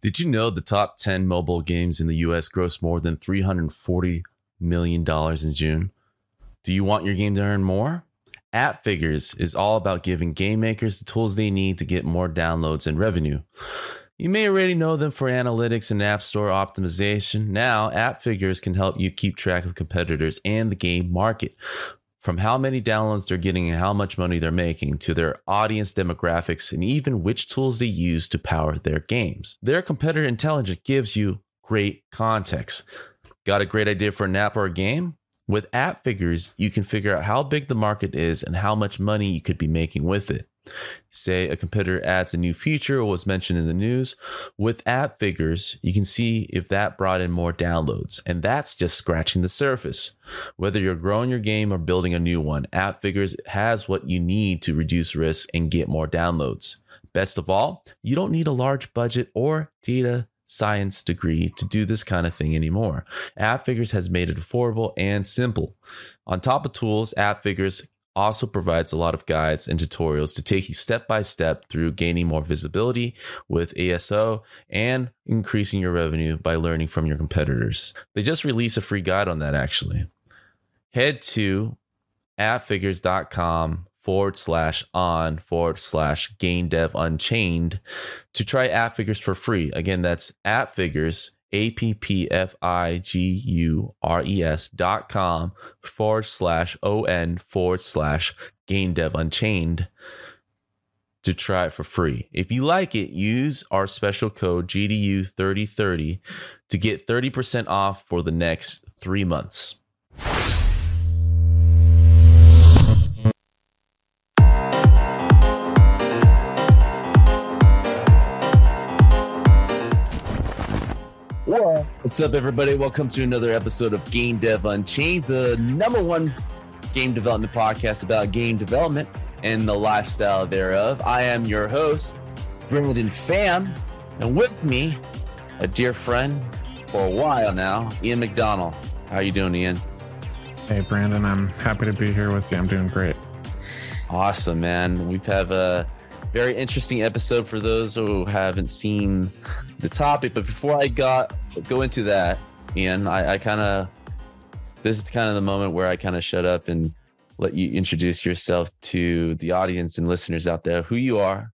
Did you know the top 10 mobile games in the US gross more than $340 million in June? Do you want your game to earn more? App Figures is all about giving game makers the tools they need to get more downloads and revenue. You may already know them for analytics and app store optimization. Now, App Figures can help you keep track of competitors and the game market from how many downloads they're getting and how much money they're making to their audience demographics and even which tools they use to power their games. Their competitor intelligence gives you great context. Got a great idea for an app or a game? With app figures, you can figure out how big the market is and how much money you could be making with it. Say a competitor adds a new feature or was mentioned in the news. With app figures, you can see if that brought in more downloads, and that's just scratching the surface. Whether you're growing your game or building a new one, app figures has what you need to reduce risk and get more downloads. Best of all, you don't need a large budget or data science degree to do this kind of thing anymore. App Figures has made it affordable and simple. On top of tools, App Figures also provides a lot of guides and tutorials to take you step by step through gaining more visibility with ASO and increasing your revenue by learning from your competitors. They just released a free guide on that actually. Head to appfigures.com forward slash on forward slash game dev unchained to try app figures for free. Again, that's app figures, A P P F I G U R E S dot com forward slash O N forward slash game dev unchained to try it for free. If you like it, use our special code GDU3030 to get 30% off for the next three months. What's up, everybody? Welcome to another episode of Game Dev Unchained, the number one game development podcast about game development and the lifestyle thereof. I am your host, Brandon Pham, and with me, a dear friend for a while now, Ian McDonald. How are you doing, Ian? Hey, Brandon. I'm happy to be here with you. I'm doing great. Awesome, man. We've have a very interesting episode for those who haven't seen the topic. But before I got go into that, Ian, I, I kind of this is kind of the moment where I kind of shut up and let you introduce yourself to the audience and listeners out there, who you are,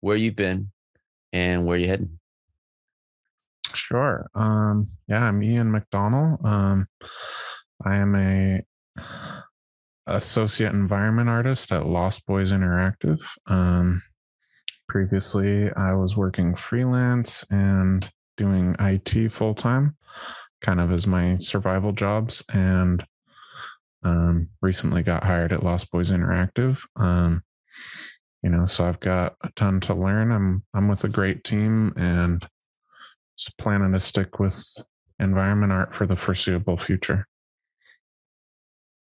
where you've been, and where you're heading. Sure. Um, yeah, I'm Ian McDonald. Um, I am a associate environment artist at Lost Boys Interactive. Um, previously, I was working freelance and doing IT full time, kind of as my survival jobs, and um, recently got hired at Lost Boys Interactive. Um, you know, so I've got a ton to learn. I'm I'm with a great team and just planning to stick with environment art for the foreseeable future.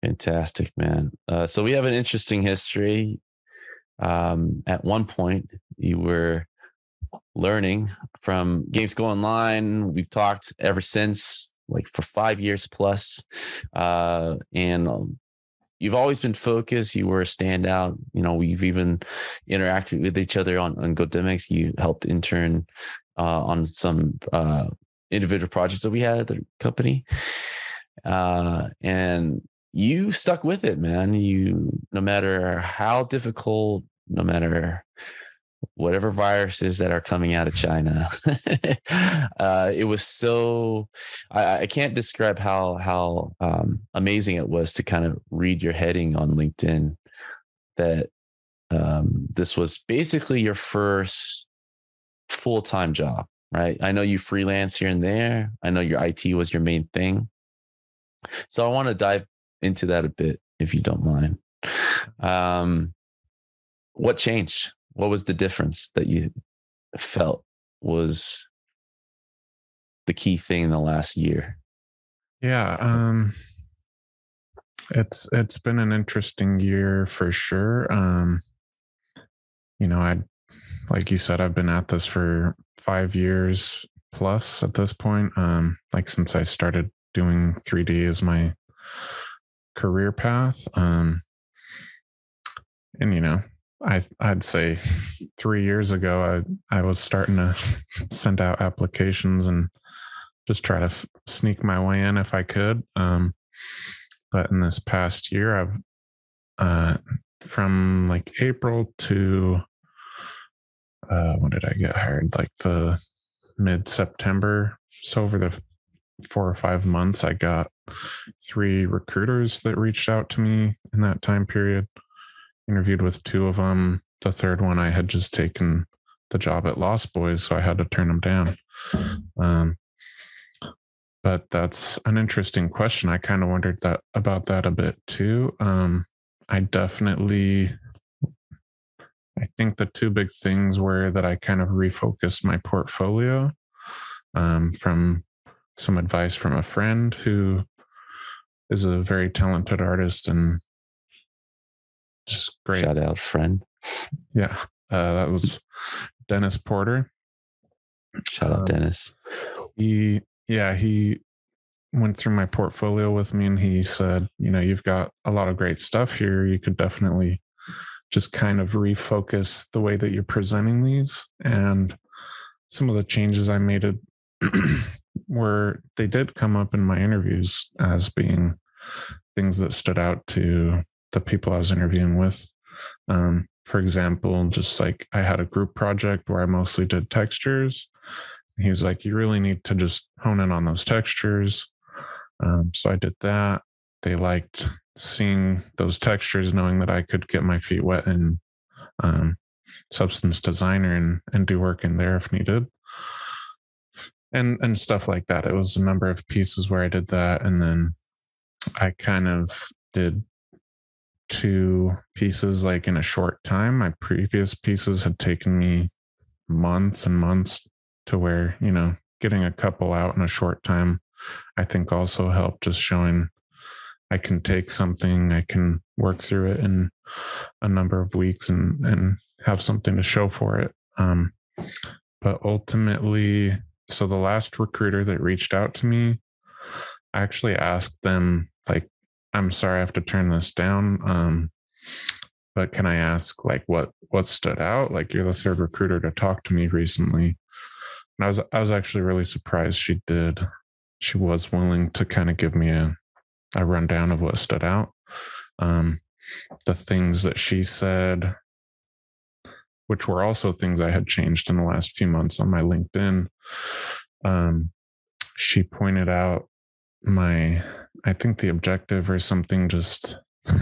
Fantastic, man. Uh, so we have an interesting history. Um, at one point, you were learning from Games Go Online. We've talked ever since, like for five years plus, uh, and um, you've always been focused. You were a standout. You know, we've even interacted with each other on on GoDemix. You helped intern uh, on some uh, individual projects that we had at the company, uh, and you stuck with it, man. You, no matter how difficult, no matter whatever viruses that are coming out of China, uh, it was so. I, I, can't describe how how um, amazing it was to kind of read your heading on LinkedIn that um, this was basically your first full time job, right? I know you freelance here and there. I know your IT was your main thing. So I want to dive into that a bit, if you don't mind. Um, what changed? What was the difference that you felt was the key thing in the last year? Yeah, um, it's it's been an interesting year for sure. Um, you know, I like you said, I've been at this for five years plus at this point. Um, like since I started doing 3D as my career path. Um, and you know, I I'd say three years ago I I was starting to send out applications and just try to f- sneak my way in if I could. Um, but in this past year, I've uh, from like April to uh, when did I get hired? Like the mid September. So over the four or five months, I got three recruiters that reached out to me in that time period. Interviewed with two of them. The third one, I had just taken the job at Lost Boys, so I had to turn them down. Um, but that's an interesting question. I kind of wondered that about that a bit too. Um, I definitely, I think the two big things were that I kind of refocused my portfolio um, from some advice from a friend who is a very talented artist and just great. Shout out, friend. Yeah, uh, that was Dennis Porter. Shout out, Um, Dennis. he yeah he went through my portfolio with me and he said you know you've got a lot of great stuff here you could definitely just kind of refocus the way that you're presenting these and some of the changes i made it were they did come up in my interviews as being things that stood out to the people i was interviewing with um, for example just like i had a group project where i mostly did textures he was like, you really need to just hone in on those textures. Um, so I did that. They liked seeing those textures, knowing that I could get my feet wet in um, Substance Designer and and do work in there if needed, and and stuff like that. It was a number of pieces where I did that, and then I kind of did two pieces like in a short time. My previous pieces had taken me months and months to where you know getting a couple out in a short time i think also helped just showing i can take something i can work through it in a number of weeks and and have something to show for it um but ultimately so the last recruiter that reached out to me i actually asked them like i'm sorry i have to turn this down um but can i ask like what what stood out like you're the third recruiter to talk to me recently and I was I was actually really surprised she did. She was willing to kind of give me a a rundown of what stood out. Um, the things that she said, which were also things I had changed in the last few months on my LinkedIn. Um, she pointed out my, I think the objective or something just,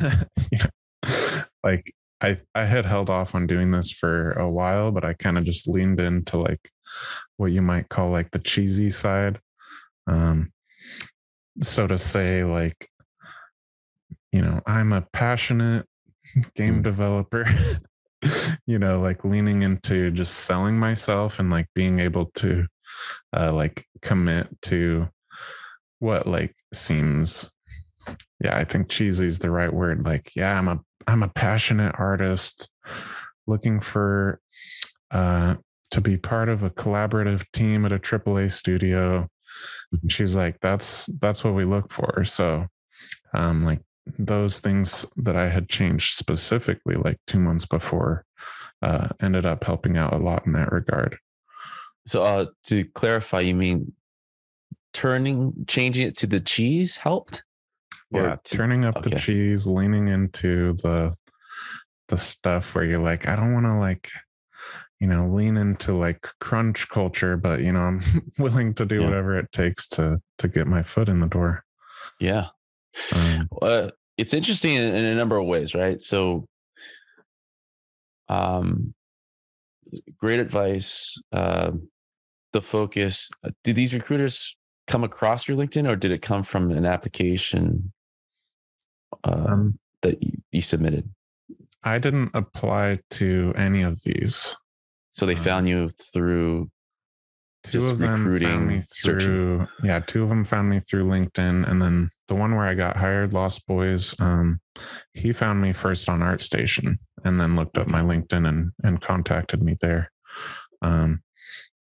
you know, like I I had held off on doing this for a while, but I kind of just leaned into like what you might call like the cheesy side. Um, so to say, like, you know, I'm a passionate game Mm. developer, you know, like leaning into just selling myself and like being able to uh like commit to what like seems yeah, I think cheesy is the right word. Like, yeah, I'm a I'm a passionate artist looking for uh to be part of a collaborative team at a AAA studio. Mhm. She's like, that's that's what we look for. So um like those things that I had changed specifically like two months before uh ended up helping out a lot in that regard. So, uh, to clarify, you mean turning, changing it to the cheese helped? Or Yeah, to- turning up the cheese, leaning into the the stuff where you're like, I don't want to like, you know, lean into like crunch culture, but you know, I'm willing to do Yeah. whatever it takes to to get my foot in the door. Yeah. Um, Uh, it's interesting in, in a number of ways, right? So, um, great advice. Um, the focus. uh, Did these recruiters come across your LinkedIn, or did it come from an application uh, um, that you, you submitted? I didn't apply to any of these. So they Um, found you through. Two Just of them recruiting, found me searching. through, yeah, two of them found me through LinkedIn, and then the one where I got hired, Lost Boys, um, he found me first on ArtStation, and then looked up my LinkedIn and and contacted me there. Um,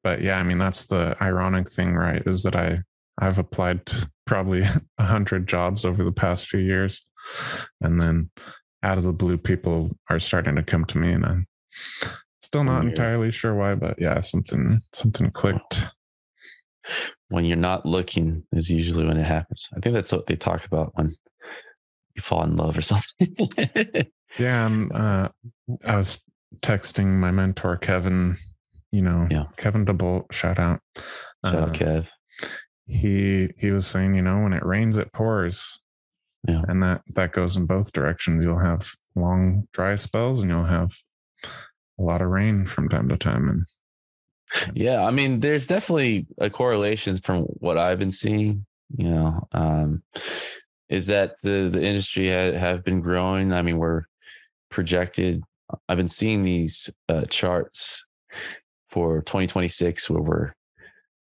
but yeah, I mean that's the ironic thing, right? Is that I I've applied to probably a hundred jobs over the past few years, and then out of the blue, people are starting to come to me, and I'm still not entirely sure why, but yeah, something something clicked. When you're not looking is usually when it happens. I think that's what they talk about when you fall in love or something. Yeah, and uh, I was texting my mentor Kevin. You know, Yeah. Kevin DeBolt, shout out. Shout out Uh, Kev. he he was saying, you know, when it rains, it pours. Yeah. And that that goes in both directions. You'll have long dry spells and you'll have a lot of rain from time to time. And Yeah, I mean, there's definitely a correlation from what I've been seeing. You know, um, is that the the industry ha- have been growing. I mean, we're projected. I've been seeing these uh, charts for 2026 where we're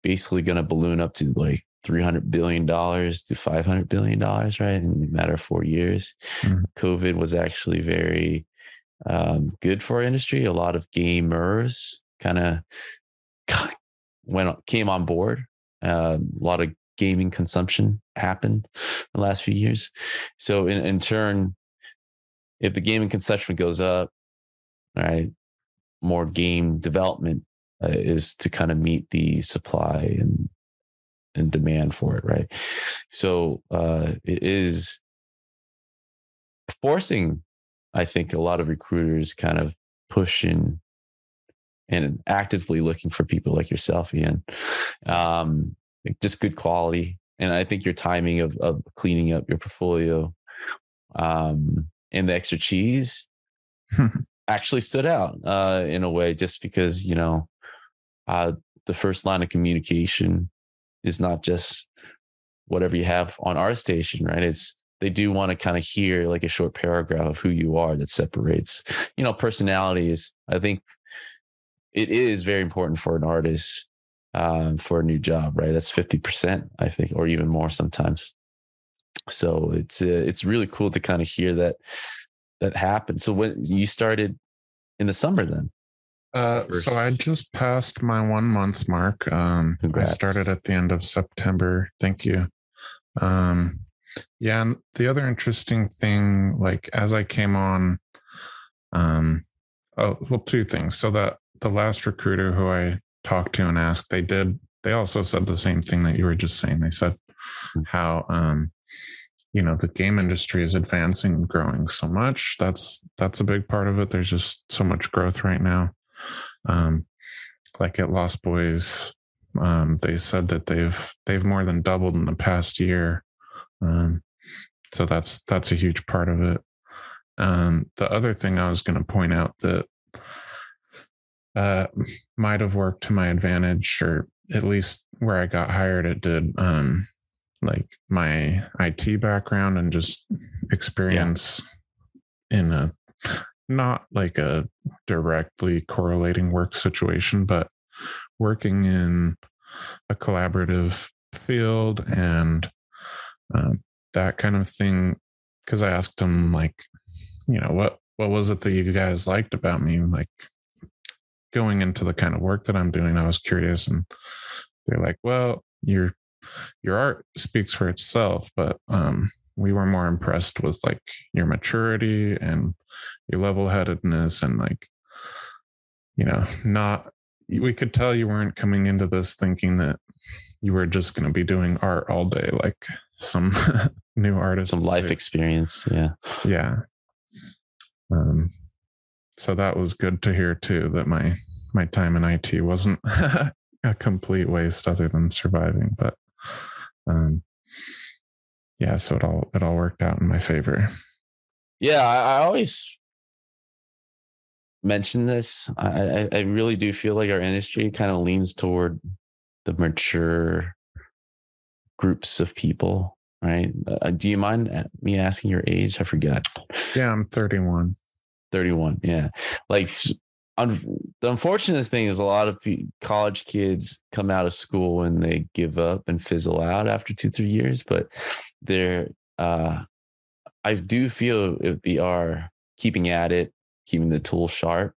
basically going to balloon up to like 300 billion dollars to 500 billion dollars, right? In a matter of four years. Mhm. COVID was actually very um, good for our industry. A lot of gamers kind of went came on board. Uh, a lot of gaming consumption happened in the last few years. So in, in turn, if the gaming consumption goes up, right, more game development uh, is to kind of meet the supply and and demand for it, right? So uh, it is forcing, I think, a lot of recruiters kind of pushing and actively looking for people like yourself, Ian. Um, just good quality. And I think your timing of, of cleaning up your portfolio um, and the extra cheese actually stood out uh, in a way, just because, you know, uh, the first line of communication is not just whatever you have on ArtStation, right? It's they do want to kind of hear like a short paragraph of who you are that separates, you know, personalities. I think it is very important for an artist um, for a new job, right? That's 50%, I think, or even more sometimes. So it's uh, it's really cool to kind of hear that that happen. So when you started in the summer then? Uh, so I just passed my one month mark. Um, Congrats. I started at the end of September. Thank you. Um, yeah, and the other interesting thing, like as I came on, um, oh well, two things. So that the last recruiter who I talked to and asked, they did. They also said the same thing that you were just saying. They said Hmm. how um, you know the game industry is advancing and growing so much. That's that's a big part of it. There's just so much growth right now um, like at Lost Boys, um, they said that they've they've more than doubled in the past year. Um, so that's that's a huge part of it. Um, the other thing I was going to point out that uh, might have worked to my advantage, or at least where I got hired, it did. Um, like my IT background and just experience in a not like a directly correlating work situation, but working in a collaborative field and um, that kind of thing. Because I asked them, like, you know, what what was it that you guys liked about me? Like going into the kind of work that I'm doing, I was curious, and they're like, well, your your art speaks for itself, but um, we were more impressed with like your maturity and your level headedness and like you know not we could tell you weren't coming into this thinking that you were just going to be doing art all day like some new artists Some life do. experience. Yeah. yeah um so that was good to hear too that my my time in IT wasn't a complete waste other than surviving but um yeah so it all it all worked out in my favor Yeah, I, I always mention this. I, I, really do feel like our industry kind of leans toward the mature groups of people, right? Uh, do you mind uh, me asking your age? I forgot. yeah i'm 31 31. Yeah. Like, un- the unfortunate thing is a lot of pe- college kids come out of school and they give up and fizzle out after two, three years. But they're, uh, I do feel if we are keeping at it, keeping the tool sharp,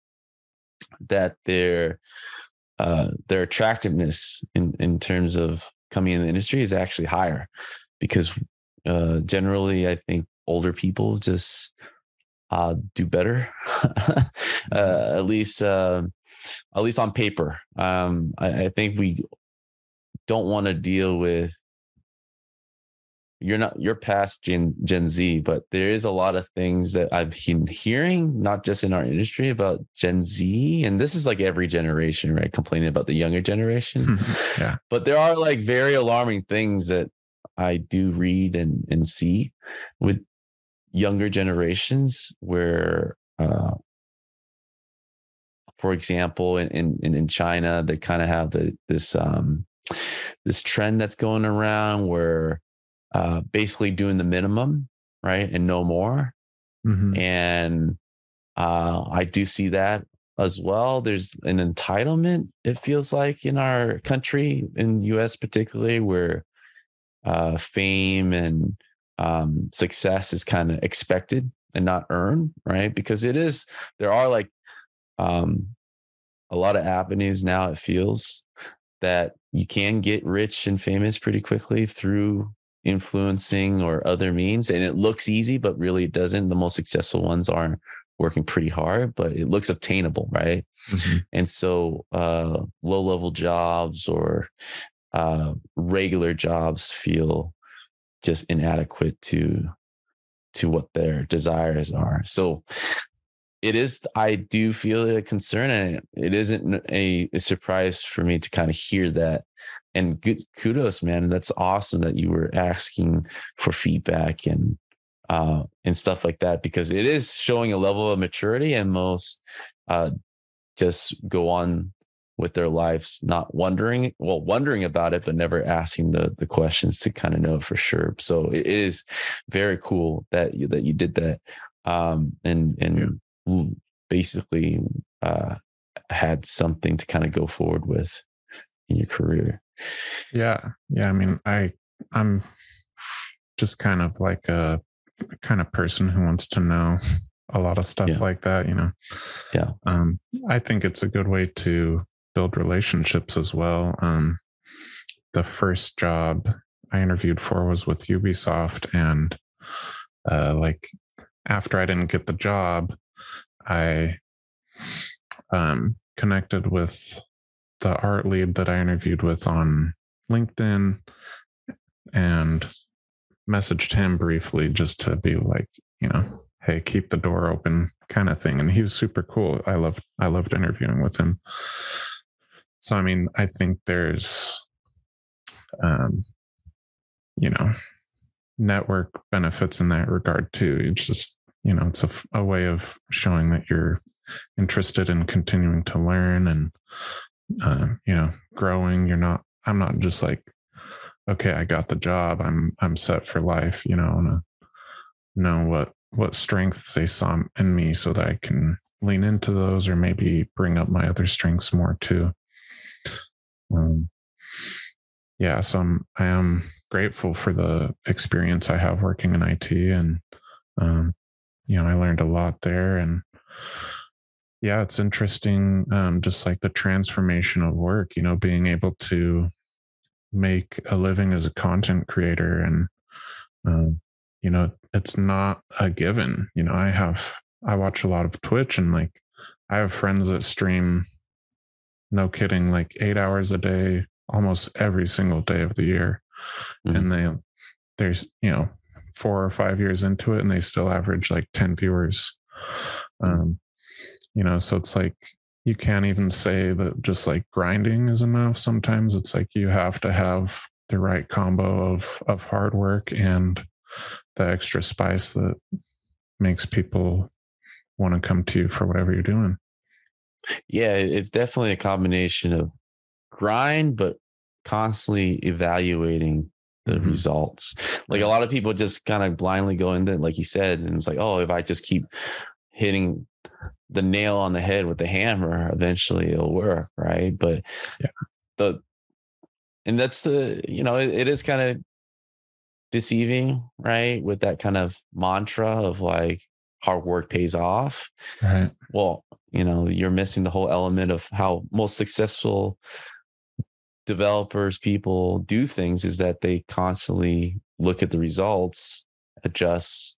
that their, uh, their attractiveness in, in terms of coming in the industry is actually higher because uh, generally I think older people just uh, do better, uh, at least uh, at least on paper. Um, I, I think we don't want to deal with you're not you're past Gen Gen Z, but there is a lot of things that I've been hearing, not just in our industry, about Gen Z, and this is like every generation, right? Complaining about the younger generation. yeah. But there are like very alarming things that I do read and and see with younger generations where uh for example in in, in China they kind of have the, this um this trend that's going around where uh, basically doing the minimum, right, and no more. Mm-hmm. And uh, I do see that as well. There's an entitlement. It feels like in our country, in U.S. particularly, where uh, fame and um, success is kind of expected and not earned, right? Because it is. There are like um, a lot of avenues now. It feels that you can get rich and famous pretty quickly through influencing or other means and it looks easy but really it doesn't the most successful ones are working pretty hard but it looks obtainable right mm-hmm. and so uh low level jobs or uh regular jobs feel just inadequate to to what their desires are so it is i do feel a concern and it isn't a, a surprise for me to kind of hear that and good kudos, man. That's awesome that you were asking for feedback and uh, and stuff like that because it is showing a level of maturity, and most uh, just go on with their lives not wondering well wondering about it but never asking the the questions to kind of know for sure so it is very cool that you that you did that um and and yeah. basically uh had something to kind of go forward with in your career yeah. Yeah. I mean, I, I'm just kind of like a kind of person who wants to know a lot of stuff yeah. like that, you know? Yeah. Um, I think it's a good way to build relationships as well. Um, the first job I interviewed for was with Ubisoft and, uh, like after I didn't get the job, I, um, connected with the art lead that I interviewed with on LinkedIn and messaged him briefly just to be like, you know, hey, keep the door open kind of thing. And he was super cool. I loved I loved interviewing with him. So I mean, I think there's um you know, network benefits in that regard too. It's just, you know, it's a, a way of showing that you're interested in continuing to learn and uh, you know growing. You're not i'm not just like okay i got the job. I'm i'm set for life. You know and know what what strengths they saw in me so that i can lean into those or maybe bring up my other strengths more too um, yeah so I'm, i am grateful for the experience i have working in it and um, you know i learned a lot there and yeah it's interesting um, just like the transformation of work you know being able to make a living as a content creator and um, you know it's not a given you know i have i watch a lot of twitch and like i have friends that stream no kidding like eight hours a day almost every single day of the year. Mm-hmm. and they there's you know four or five years into it and they still average like 10 viewers. Um, you know so it's like you can't even say that just like grinding is enough. Sometimes it's like you have to have the right combo of of hard work and the extra spice that makes people want to come to you for whatever you're doing yeah it's definitely a combination of grind but constantly evaluating the mm-hmm. results. Like a lot of people just kind of blindly go into like you said and it's like oh if i just keep hitting the nail on the head with the hammer eventually it'll work right? But yeah. the and that's the you know it, it is kind of deceiving right? With that kind of mantra of like hard work pays off. Right. Well you know you're missing the whole element of how most successful developers people do things is that they constantly look at the results adjust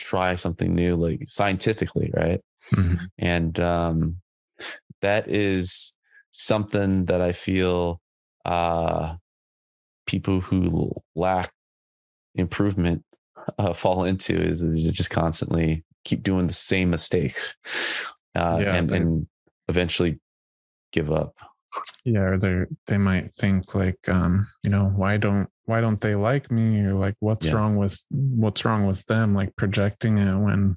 try something new, like scientifically, right? Mhm. And um, that is something that I feel uh, people who lack improvement uh, fall into is, is just constantly keep doing the same mistakes uh, Yeah, and, and eventually give up. yeah or they they might think like um you know why don't why don't they like me or like what's Yeah. wrong with what's wrong with them like projecting it when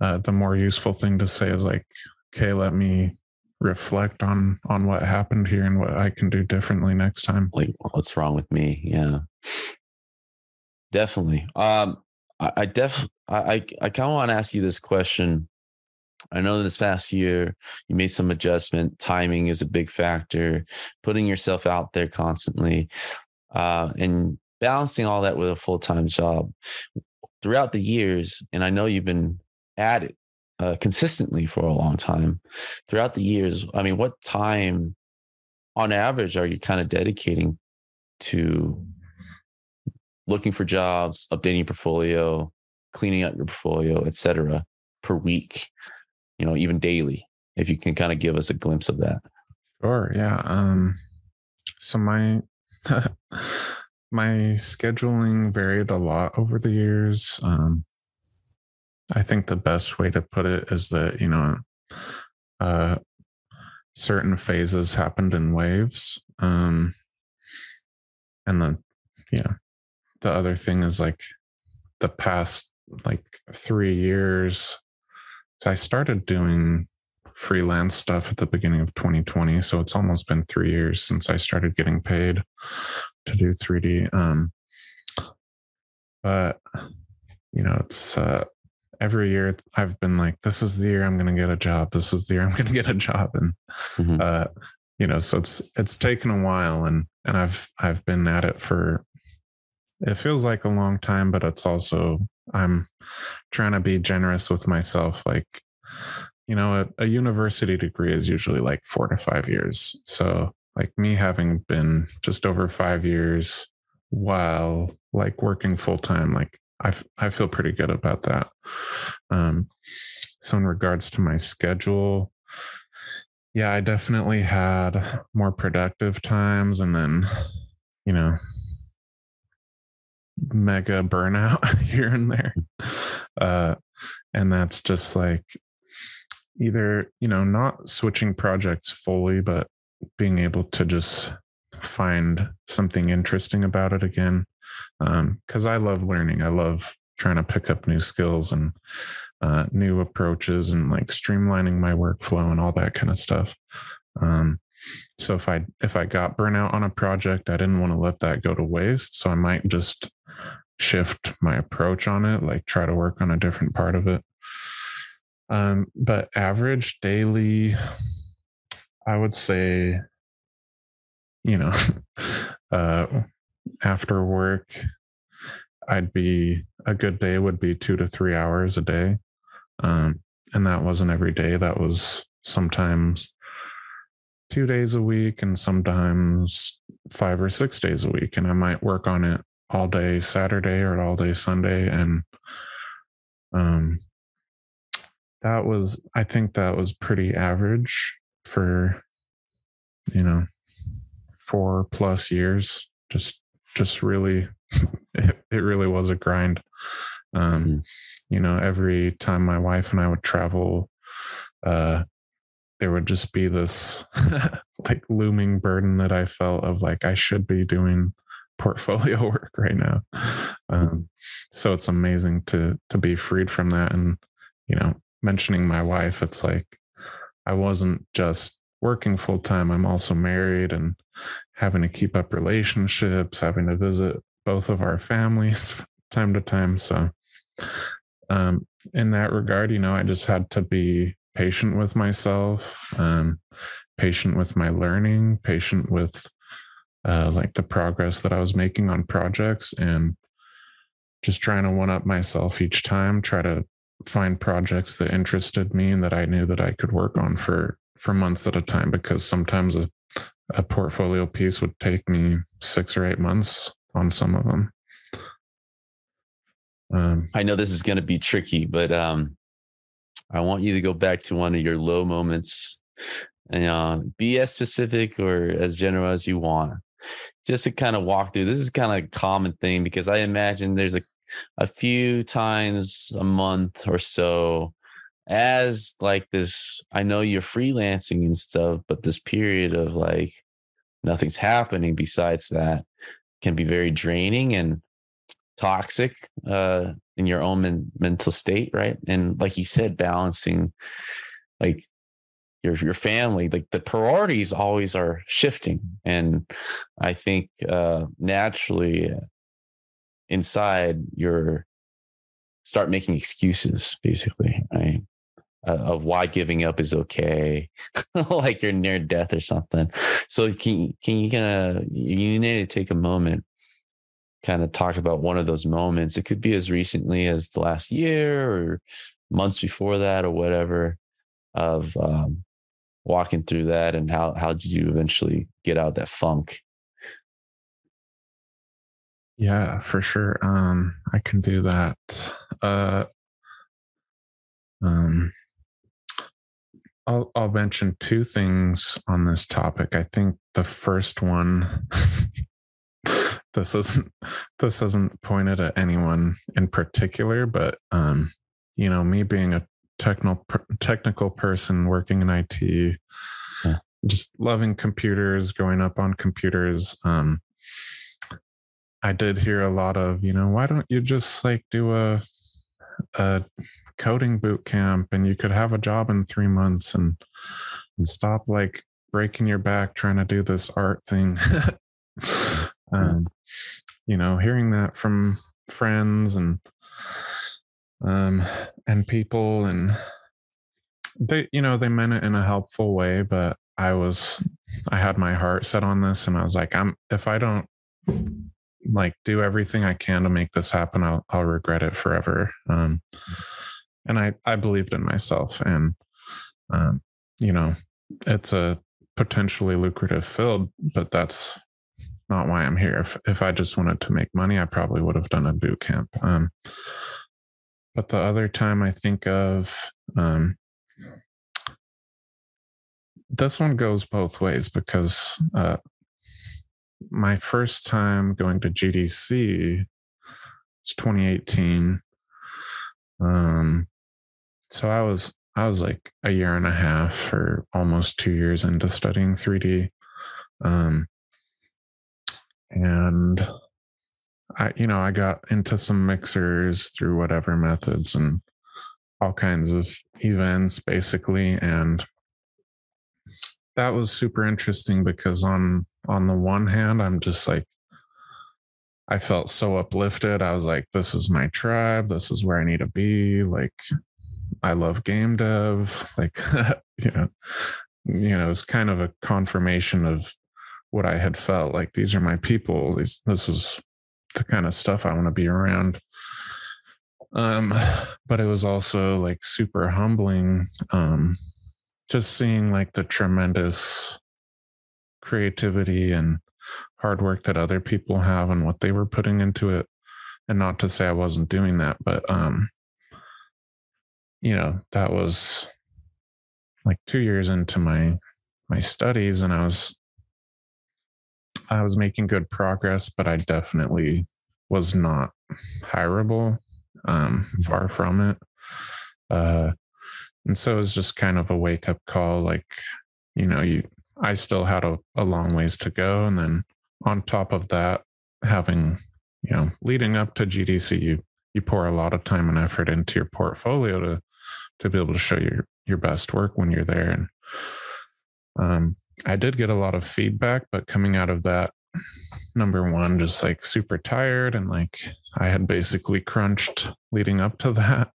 uh, the more useful thing to say is like okay let me reflect on on what happened here and what i can do differently next time Like, what's wrong with me? Yeah, definitely. Um, I, I def, I, I, I kind of want to ask you this question. I know this past year you made some adjustment. Timing is a big factor. Putting yourself out there constantly, uh, and balancing all that with a full time job throughout the years. And I know you've been at it uh, consistently for a long time. Throughout the years, I mean, what time, on average, are you kind of dedicating to looking for jobs, updating your portfolio, cleaning up your portfolio, et cetera, per week? You know, even daily, if you can kind of give us a glimpse of that. Sure. Yeah. Um, so my my scheduling varied a lot over the years. Um, I think the best way to put it is that you know, uh, certain phases happened in waves. Um, and then, yeah, the other thing is like the past like three years. So I started doing freelance stuff at the beginning of 2020. So it's almost been three years since I started getting paid to do 3D. Um, but you know, it's uh, every year I've been like, this is the year I'm going to get a job. This is the year I'm going to get a job, and Mhm. uh, you know, so it's it's taken a while, and and I've I've been at it for. It feels like a long time, but it's also I'm trying to be generous with myself. Like, you know, a, a university degree is usually like four to five years. So, like me having been just over five years while like working full time, like I, I feel pretty good about that. Um, so, in regards to my schedule, yeah, I definitely had more productive times and then, you know, mega burnout here and there. Uh, and that's just like either, you know, not switching projects fully, but being able to just find something interesting about it again. Um, cause I love learning. I love trying to pick up new skills and uh, new approaches and like streamlining my workflow and all that kind of stuff. Um, so if I if I got burnout on a project, I didn't want to let that go to waste. So I might just shift my approach on it, like try to work on a different part of it. Um, but average daily, I would say, you know, uh, after work, I'd be a good day would be two to three hours a day. Um, and that wasn't every day. That was sometimes two days a week and sometimes five or six days a week. And I might work on it all day Saturday or all day Sunday. And um, that was, I think that was pretty average for, you know, four plus years. Just, just really, it, it really was a grind. Um, Mhm. you know, every time my wife and I would travel, uh, there would just be this like looming burden that I felt of like I should be doing portfolio work right now. Um, so it's amazing to to be freed from that. And you know, mentioning my wife, it's like I wasn't just working full time. I'm also married and having to keep up relationships, having to visit both of our families time to time. So um, in that regard, you know, I just had to be patient with myself, um, patient with my learning, patient with uh, like the progress that I was making on projects, and just trying to one up myself each time. Try to find projects that interested me and that I knew that I could work on for for months at a time. Because sometimes a a portfolio piece would take me six or eight months on some of them. Um, I know this is going to be tricky, but um, I want you to go back to one of your low moments and uh, be as specific or as general as you want. Just to kind of walk through. This is kind of a common thing because I imagine there's a a few times a month or so as like this i know you're freelancing and stuff but this period of like nothing's happening besides that can be very draining and toxic uh in your own men- mental state right and like you said balancing like your your family like the priorities always are shifting. And i think uh naturally inside you're start making excuses basically right? Uh, of why giving up is okay. Like you're near death or something. So can, can you kind of you need to take a moment kind of talk about one of those moments. It could be as recently as the last year or months before that or whatever of um, walking through that and how how did you eventually get out that funk yeah, for sure. Um, I can do that. Uh, um, I'll I'll mention two things on this topic. I think the first one, this isn't this isn't pointed at anyone in particular, but um, you know, me being a technical technical person working in IT, yeah. just loving computers, growing up on computers. Um, I did hear a lot of, you know, why don't you just like do a a coding boot camp and you could have a job in three months and and stop like breaking your back trying to do this art thing. um, you know, hearing that from friends and um and people and they you know they meant it in a helpful way but i was i had my heart set on this and i was like i'm if i don't like do everything I can to make this happen, I'll, I'll regret it forever. Um, and I, I believed in myself and, um, you know, it's a potentially lucrative field, but that's not why I'm here. If, if I just wanted to make money, I probably would have done a boot camp. Um, but the other time I think of, um, this one goes both ways because uh, my first time going to GDC was 2018. Um, so I was I was like a year and a half or almost two years into studying 3D. Um, and I, you know, I got into some mixers through whatever methods and all kinds of events basically. And that was super interesting because on on the one hand i'm just like i felt so uplifted. I was like this is my tribe. This is where i need to be. Like i love game dev. Like you know you know it's kind of a confirmation of what i had felt. Like these are my people. These this is the kind of stuff i want to be around. Um but it was also like super humbling um just seeing like the tremendous creativity and hard work that other people have and what they were putting into it. And not to say i wasn't doing that but um you know that was like 2 years into my my studies and i was i was making good progress but i definitely was not hireable um far from it. Uh and so it was just kind of a wake up call like you know you i still had a, a long ways to go. And then on top of that having you know leading up to gdc you you pour a lot of time and effort into your portfolio to to be able to show your your best work when you're there. And um i did get a lot of feedback but coming out of that number one just like super tired and like i had basically crunched leading up to that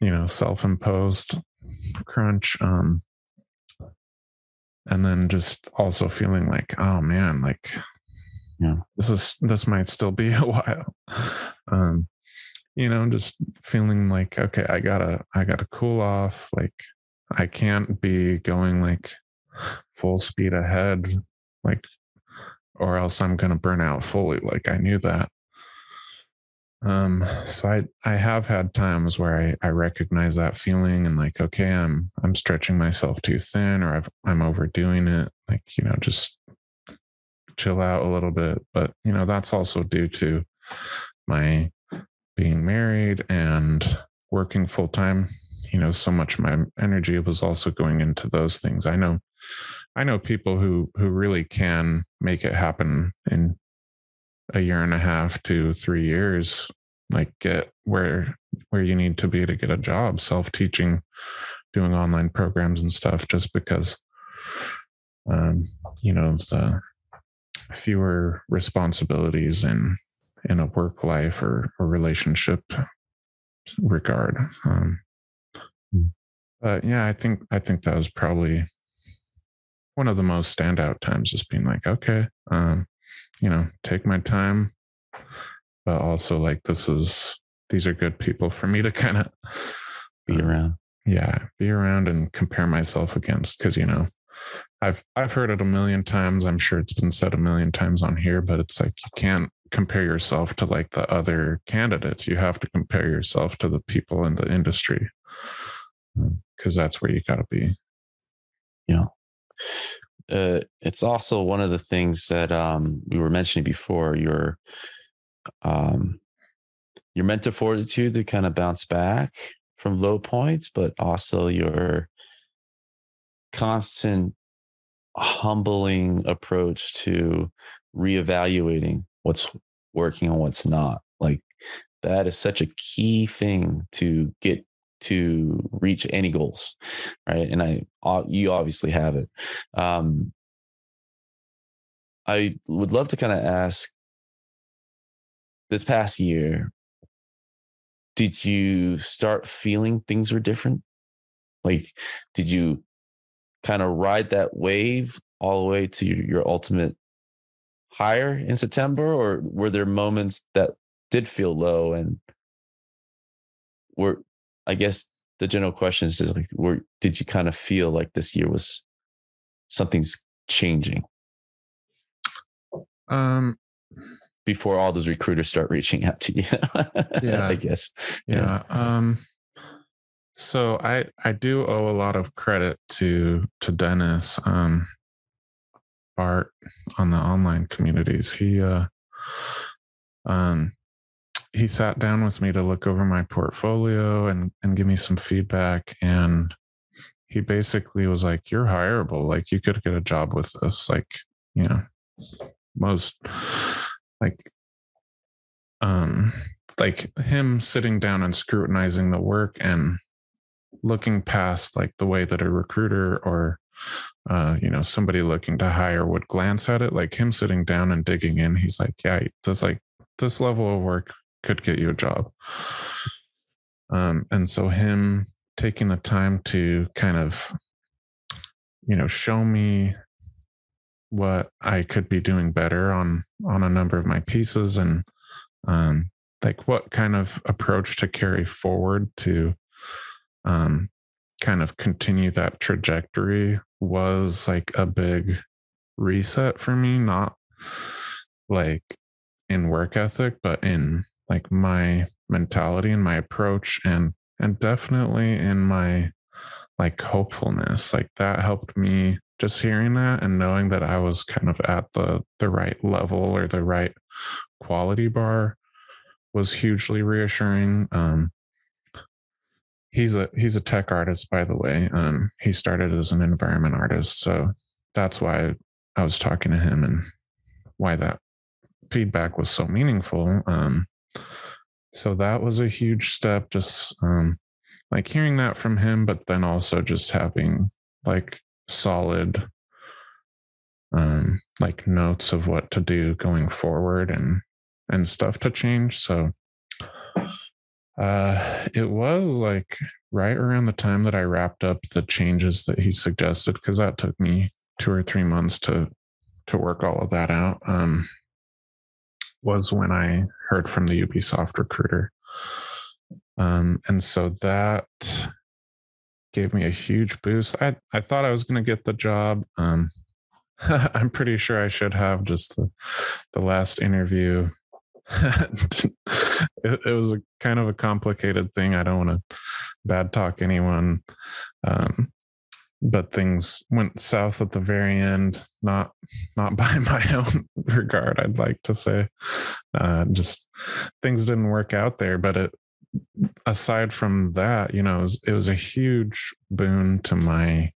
you know self-imposed crunch um and then just also feeling like oh man like yeah. this is this might still be a while. Um you know just feeling like okay i gotta i gotta cool off. Like i can't be going like full speed ahead like or else i'm gonna burn out fully like i knew that Um, so I I have had times where I I recognize that feeling and like, okay, I'm I'm stretching myself too thin or I've I'm overdoing it. Like, you know, just chill out a little bit. But you know, that's also due to my being married and working full time. You know, so much of my energy was also going into those things. I know I know people who who really can make it happen in a year and a half to three years like get where where you need to be to get a job self-teaching doing online programs and stuff just because um you know the fewer responsibilities in in a work life or, or relationship regard um but yeah i think i think that was probably one of the most standout times just being like okay um you know, take my time, but also like this is these are good people for me to kind of be around. Yeah, be around and compare myself against because you know, I've I've heard it a million times. I'm sure it's been said a million times on here, but it's like you can't compare yourself to like the other candidates. You have to compare yourself to the people in the industry because um, that's where you got to be. Yeah uh, it's also one of the things that um, we were mentioning before. Your um, your mental fortitude to kind of bounce back from low points, but also your constant humbling approach to reevaluating what's working and what's not. Like that is such a key thing to get to reach any goals right? And i you obviously have it. Um i would love to kind of ask this past year did you start feeling things were different? Like did you kind of ride that wave all the way to your, your ultimate higher in september or were there moments that did feel low and were I guess the general question is, is like, where did you kind of feel like this year was something's changing? Um, before all those recruiters start reaching out to you, yeah, I guess. Yeah. yeah. Um, so I I do owe a lot of credit to to Dennis um, Bart on the online communities. He uh, um, he sat down with me to look over my portfolio and and give me some feedback. And he basically was like you're hireable. Like you could get a job with us like you know most like um like him sitting down and scrutinizing the work and looking past like the way that a recruiter or uh, you know somebody looking to hire would glance at it. Like him sitting down and digging in he's like yeah this like this level of work could get you a job. Um, and so him taking the time to kind of, you know, show me what I could be doing better on on a number of my pieces and um, like what kind of approach to carry forward to um, kind of continue that trajectory was like a big reset for me not like in work ethic but in like my mentality and my approach and and definitely in my like hopefulness like that helped me just hearing that and knowing that I was kind of at the the right level or the right quality bar was hugely reassuring um he's a he's a tech artist by the way um he started as an environment artist so that's why I was talking to him and why that feedback was so meaningful um so that was a huge step just um like hearing that from him but then also just having like solid um like notes of what to do going forward and and stuff to change. So uh it was like right around the time that I wrapped up the changes that he suggested because that took me two or three months to to work all of that out. Um was when I heard from the Ubisoft recruiter. Um, and so that gave me a huge boost. I, I thought I was going to get the job. Um, I'm pretty sure I should have just the, the last interview it, it, was a kind of a complicated thing. I don't want to bad talk anyone. Um, but things went south at the very end. Not not by my own regard i'd like to say. Uh, just things didn't work out there but it aside from that you know it was, it was a huge boon to my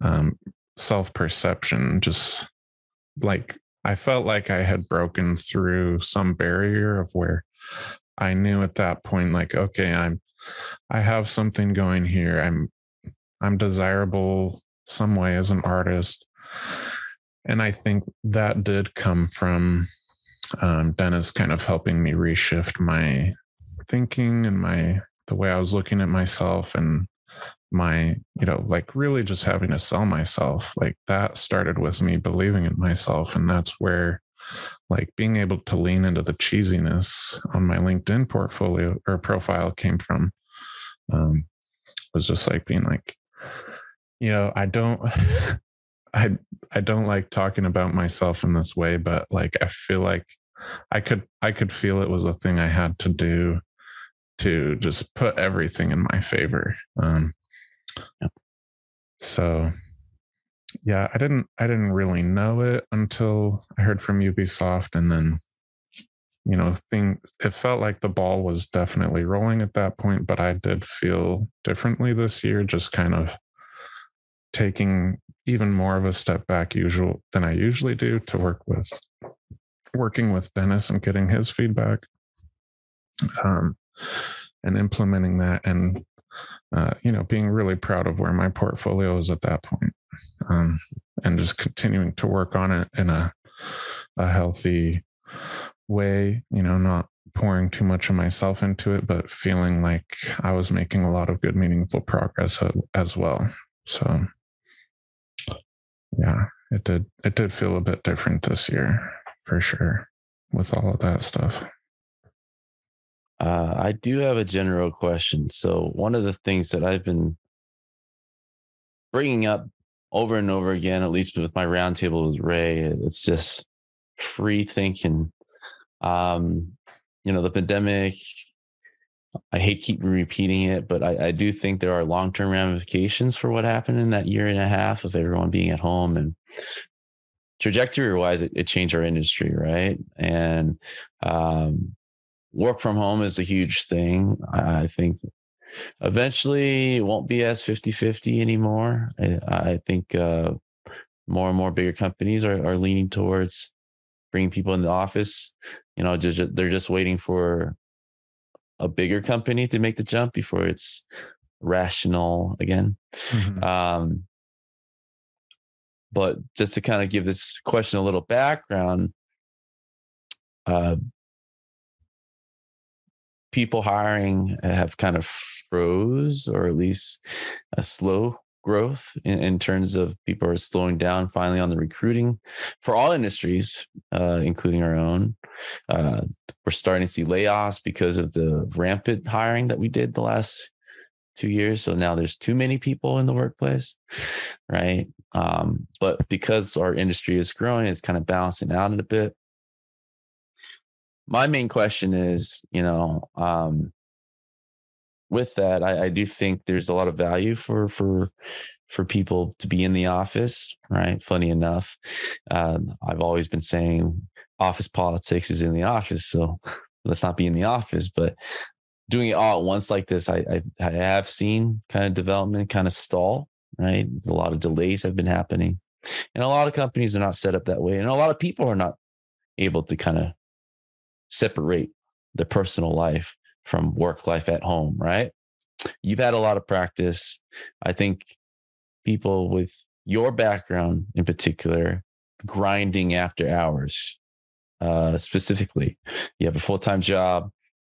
um, self-perception. Just like i felt like i had broken through some barrier of where i knew at that point like okay i'm i have something going here. I'm I'm desirable some way as an artist. And I think that did come from um, Dennis kind of helping me reshift my thinking and my the way I was looking at myself and my, you know, like really just having to sell myself. Like that started with me believing in myself. And that's where like being able to lean into the cheesiness on my LinkedIn portfolio or profile came from. Um, was just like being like, you know, I don't I I don't like talking about myself in this way, but like I feel like I could I could feel it was a thing I had to do to just put everything in my favor. Um so yeah, I didn't I didn't really know it until I heard from Ubisoft and then you know thing it felt like the ball was definitely rolling at that point but i did feel differently this year just kind of taking even more of a step back usual than I usually do to work with working with Dennis and getting his feedback um, and implementing that and uh, you know being really proud of where my portfolio is at that point um, and just continuing to work on it in a a healthy way you know not pouring too much of myself into it but feeling like I was making a lot of good meaningful progress as well. So yeah, it did. It did feel a bit different this year for sure with all of that stuff. Uh, I do have a general question. So, one of the things that I've been bringing up over and over again, at least with my roundtable with Ray, it's just free thinking. Um, you know, the pandemic I hate keep repeating it, but I, I do think there are long term ramifications for what happened in that year and a half of everyone being at home and trajectory wise, it, it changed our industry, right? And um, work from home is a huge thing. I think eventually it won't be as 50 50 anymore. I, I think uh, more and more bigger companies are, are leaning towards bringing people in the office. You know, just, they're just waiting for a bigger company to make the jump before it's rational again. Mm-hmm. Um, but just to kind of give this question a little background, uh, people hiring have kind of froze or at least a slow growth in, in, terms of people are slowing down finally on the recruiting for all industries, uh, including our own. Uh, we're starting to see layoffs because of the rampant hiring that we did the last two years. So now there's too many people in the workplace, right? Um, but because our industry is growing, it's kind of balancing out a bit. My main question is, you know, um, with that, I, I, do think there's a lot of value for for for people to be in the office, right? Funny enough, um, I've always been saying office politics is in the office, so let's not be in the office. But doing it all at once like this, I I, I have seen kind of development kind of stall, right? A lot of delays have been happening, and a lot of companies are not set up that way, and a lot of people are not able to kind of separate the personal life from work life at home, right? You've had a lot of practice. I think people with your background in particular, grinding after hours, uh, specifically, you have a full time job,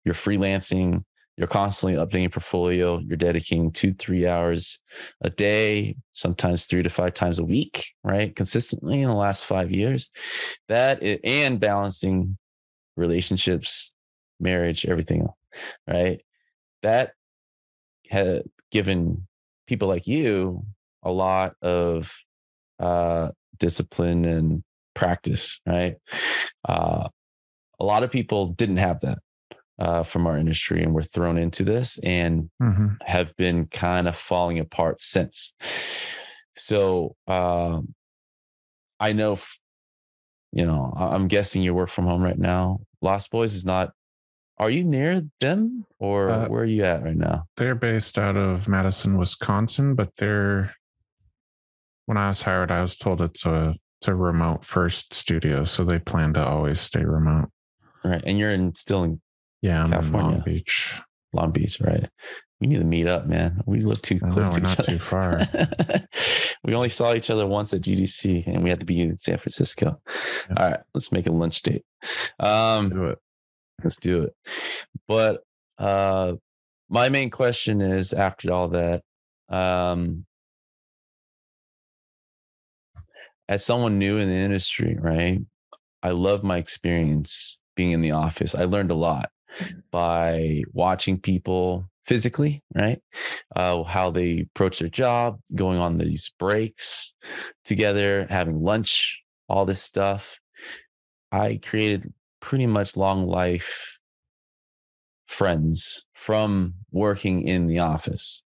you're freelancing, you're constantly updating your portfolio, you're dedicating two, three hours a day, sometimes three to five times a week, right? Consistently in the last five years. That is, and balancing relationships, marriage, everything else right? That had given people like you a lot of uh, discipline and practice, right? Uh, a lot of people didn't have that uh, from our industry and were thrown into this and hmm have been kind of falling apart since. So um, I know, you know, I'm guessing you work from home right now. Lost Boys is not. Are you near them or Uh, where are you at right now? They're based out of Madison, Wisconsin, but they're when I was hired, I was told it's a it's a remote first studio, so they plan to always stay remote. Right, and you're in still in Yeah, I'm in California. Long Beach. Long Beach, right? We need to meet up, man. We live too close know, to each not other. too far. we only saw each other once at GDC, and we had to be in San Francisco. Yeah. All right, let's make a lunch date. Um, Do it. Let's do it. But uh, my main question is after all that, um, as someone new in the industry, right? I love my experience being in the office. I learned a lot by watching people physically, right? Uh, how they approach their job, going on these breaks together, having lunch, all this stuff. I created pretty much long life friends from working in the office.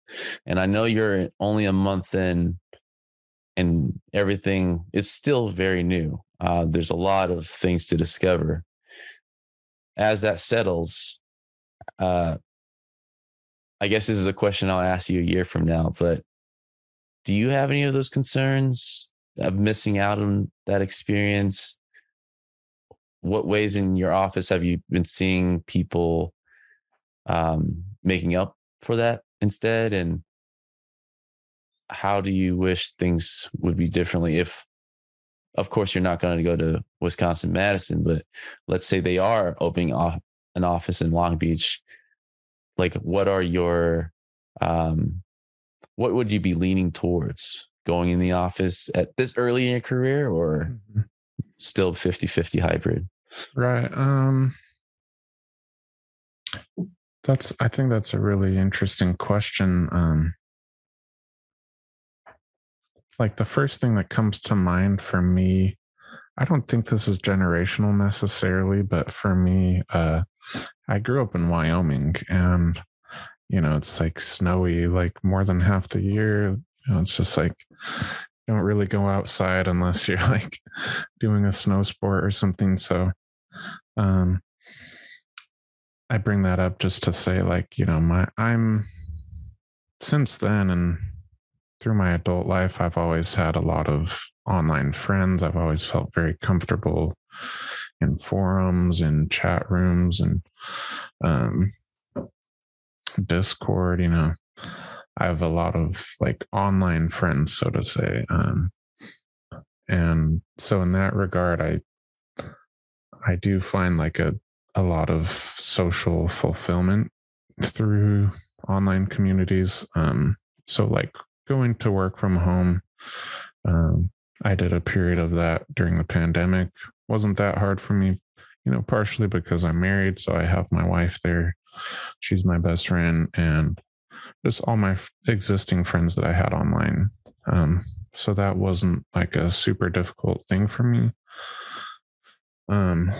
And I know you're only a month in and everything is still very new. Uh, there's a lot of things to discover. As that settles, uh, I guess this is a question I'll ask you a year from now, but do you have any of those concerns of missing out on that experience? What ways in your office have you been seeing people um, making up for that instead? And how do you wish things would be differently if of course you're not going to go to wisconsin madison but let's say they are opening off an office in long beach like what are your um what would you be leaning towards going in the office at this early in your career or Mhm. still 50-50 hybrid Right. Um that's I think that's a really interesting question. Um like the first thing that comes to mind for me, I don't think this is generational necessarily, but for me, uh I grew up in Wyoming and you know, it's like snowy like more than half the year. You know, it's just like don't really go outside unless you're like doing a snow sport or something. So um i bring that up just to say like you know my i'm since then and through my adult life i've always had a lot of online friends. I've always felt very comfortable in forums and chat rooms and um discord you know. I have a lot of like online friends so to say um and so in that regard i I do find like a a lot of social fulfillment through online communities. Um, so like going to work from home, um, I did a period of that during the pandemic. wasn't that hard for me, you know, partially because I'm married, so I have my wife there. She's my best friend, and just all my existing friends that I had online. Um, so that wasn't like a super difficult thing for me um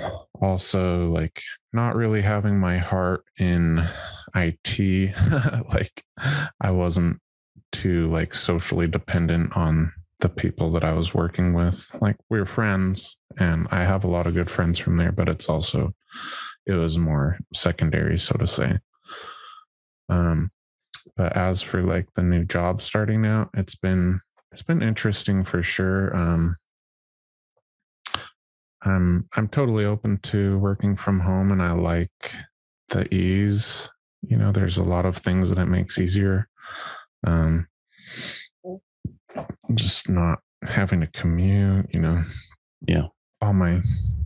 also like not really having my heart in IT like I wasn't too like socially dependent on the people that I was working with. Like we were friends and I have a lot of good friends from there but it's also it was more secondary so to say. Um but as for like the new job starting out it's been it's been interesting for sure. Um I'm I'm totally open to working from home and I like the ease. You know, there's a lot of things that it makes easier. Um just not having to commute, you know. Yeah. All my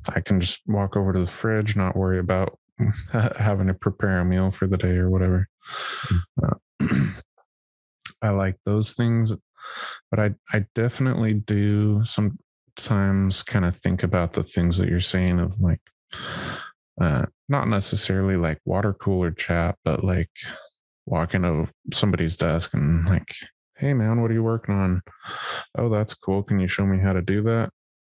I can just walk over to the fridge, not worry about having to prepare a meal for the day or whatever. Uh, I like those things, but I I definitely do some sometimes kind of think about the things that you're saying of like uh not necessarily like water cooler chat but like walking to somebody's desk and like hey man what are you working on oh that's cool can you show me how to do that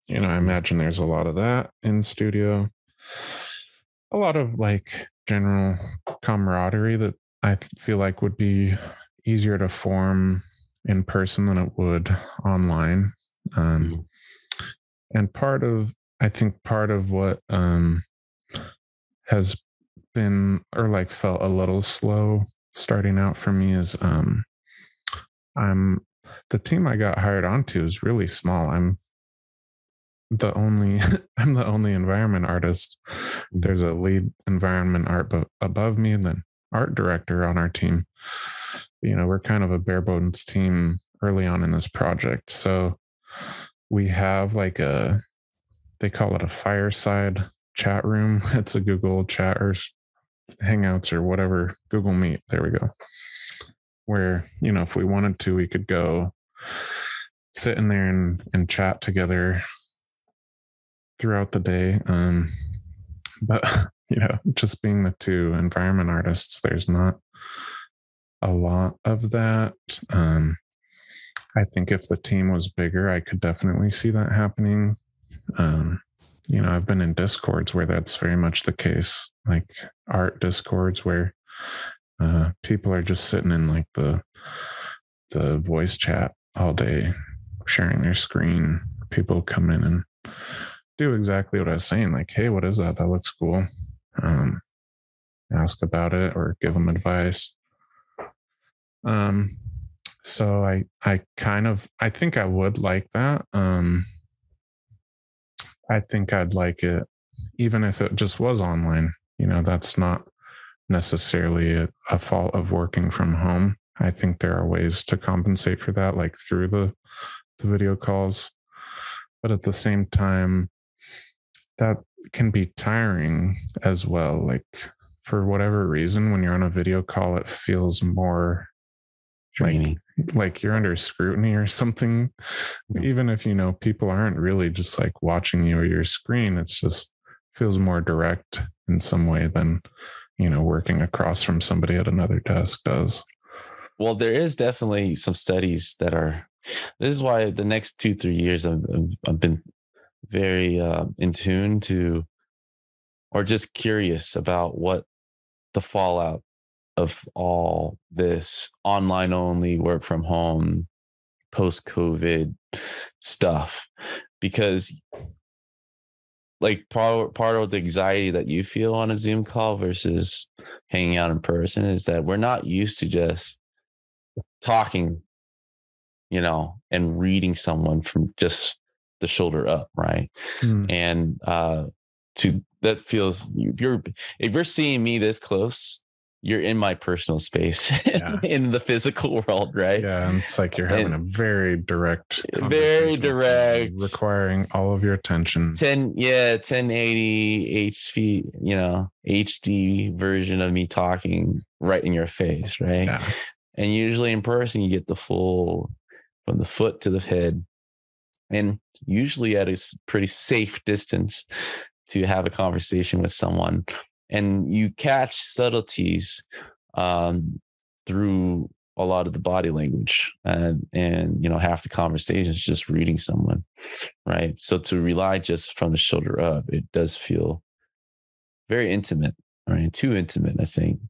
you know i imagine there's a lot of that in studio a lot of like general camaraderie that I feel like would be easier to form in person than it would online. Um, mm-hmm. And part of, I think, part of what um, has been or like felt a little slow starting out for me is um, I'm the team I got hired onto is really small. I'm the only I'm the only environment artist. Mm-hmm. There's a lead environment art but above me and then art director on our team. You know, we're kind of a bare bones team early on in this project. So we have like a they call it a fireside chat room. It's a Google chat or Hangouts or whatever, Google Meet. There we go. Where, you know, if we wanted to, we could go sit in there and, and chat together throughout the day. Um, but you know, just being the two environment artists, there's not a lot of that. Um, I think if the team was bigger, I could definitely see that happening. Um, you know, I've been in discords where that's very much the case, like art discords where uh, people are just sitting in like the the voice chat all day, sharing their screen. People come in and do exactly what I was saying, like, "Hey, what is that? That looks cool." Um, ask about it or give them advice. Um, so I I kind of I think I would like that. Um, I think I'd like it even if it just was online. You know, that's not necessarily a, a fault of working from home. I think there are ways to compensate for that, like through the the video calls. But at the same time, that can be tiring as well. Like for whatever reason, when you're on a video call, it feels more like like you're under scrutiny or something. Even if you know people aren't really just like watching you or your screen it's just feels more direct in some way than you know working across from somebody at another desk does. Well there is definitely some studies that are this is why the next two three years i've, I've been very uh, in tune to or just curious about what the fallout of all this online only work from home post covid stuff because like part part of the anxiety that you feel on a zoom call versus hanging out in person is that we're not used to just talking you know and reading someone from just the shoulder up right hmm. and uh to that feels you're if you're seeing me this close you're in my personal space yeah. in the physical world, right? Yeah, it's like you're having and a very direct, very direct, requiring all of your attention. Ten, yeah, 1080 HP, you know, HD version of me talking right in your face, right? Yeah. And usually in person, you get the full from the foot to the head, and usually at a pretty safe distance to have a conversation with someone and you catch subtleties um, through a lot of the body language and and you know half the conversation is just reading someone right? So to rely just from the shoulder up it does feel very intimate right? Too intimate i think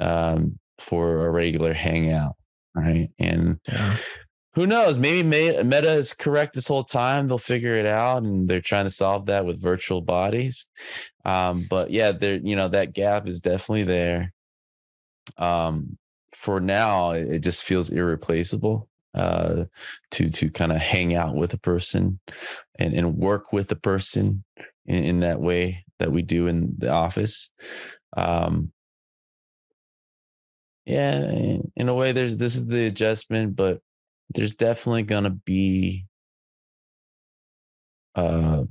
um, for a regular hangout right? And yeah who knows? Maybe Meta is correct this whole time. They'll figure it out, and they're trying to solve that with virtual bodies. Um, but yeah, there, you know, that gap is definitely there. Um, for now, it just feels irreplaceable uh, to to kind of hang out with a person and, and work with a person in, in that way that we do in the office. Um, yeah, in a way, there's this is the adjustment, but there's definitely going to be uh,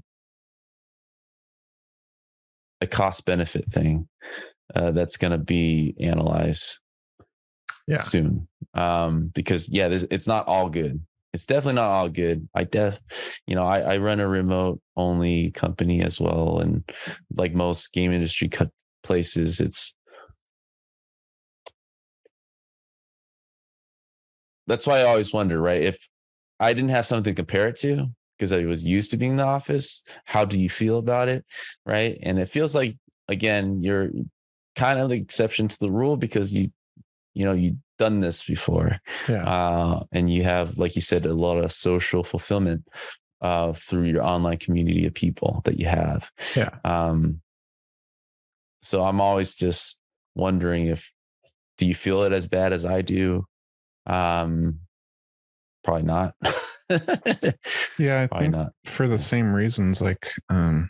a cost benefit thing uh, that's going to be analyzed yeah. soon um, because yeah it's not all good it's definitely not all good i def you know I, I run a remote only company as well and like most game industry places it's that's why I always wonder, right? If I didn't have something to compare it to because I was used to being in the office, how do you feel about it? Right. And it feels like again, you're kind of the exception to the rule because you, you know, you've done this before. Yeah. Uh, and you have, like you said, a lot of social fulfillment uh, through your online community of people that you have. Yeah. Um, so I'm always just wondering if, do you feel it as bad as I do? Um, probably not. Yeah. I probably think not. for the same reasons, like, um,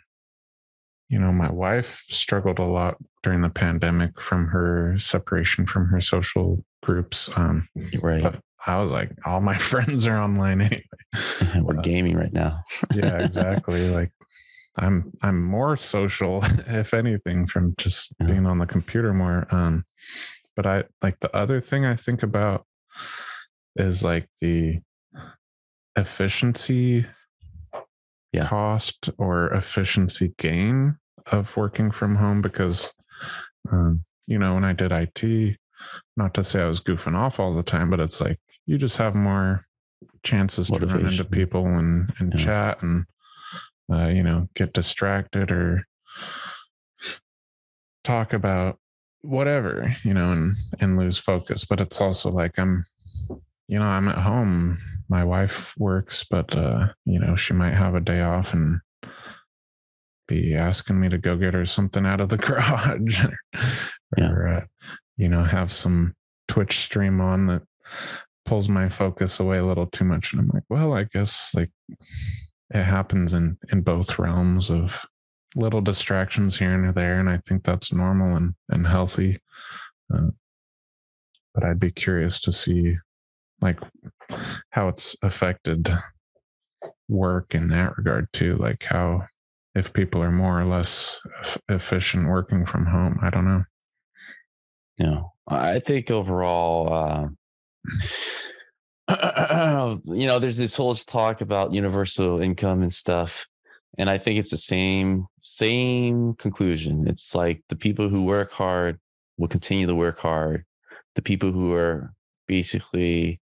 you know, my wife struggled a lot during the pandemic from her separation from her social groups. Um, Right. but I was like, all my friends are online anyway. We're gaming right now. yeah exactly like i'm i'm more social if anything from just Yeah. being on the computer more um but i like the other thing i think about is like the efficiency Yeah. cost or efficiency gain of working from home because um you know when i did it not to say i was goofing off all the time but it's like you just have more chances to run into people and and Yeah. chat and uh, you know get distracted or talk about whatever you know and and lose focus. But it's also like i'm you know i'm at home. My wife works but uh you know she might have a day off and be asking me to go get her something out of the garage or, Yeah. uh, you know have some twitch stream on that pulls my focus away a little too much. And i'm like well i guess like it happens in in both realms of little distractions here and there and i think that's normal and and healthy. Uh, but i'd be curious to see like how it's affected work in that regard too like how if people are more or less eff- efficient working from home i don't know. Know i think overall uh, you know there's this whole talk about universal income and stuff and i think it's the same same conclusion. It's like the people who work hard will continue to work hard. The people who are basically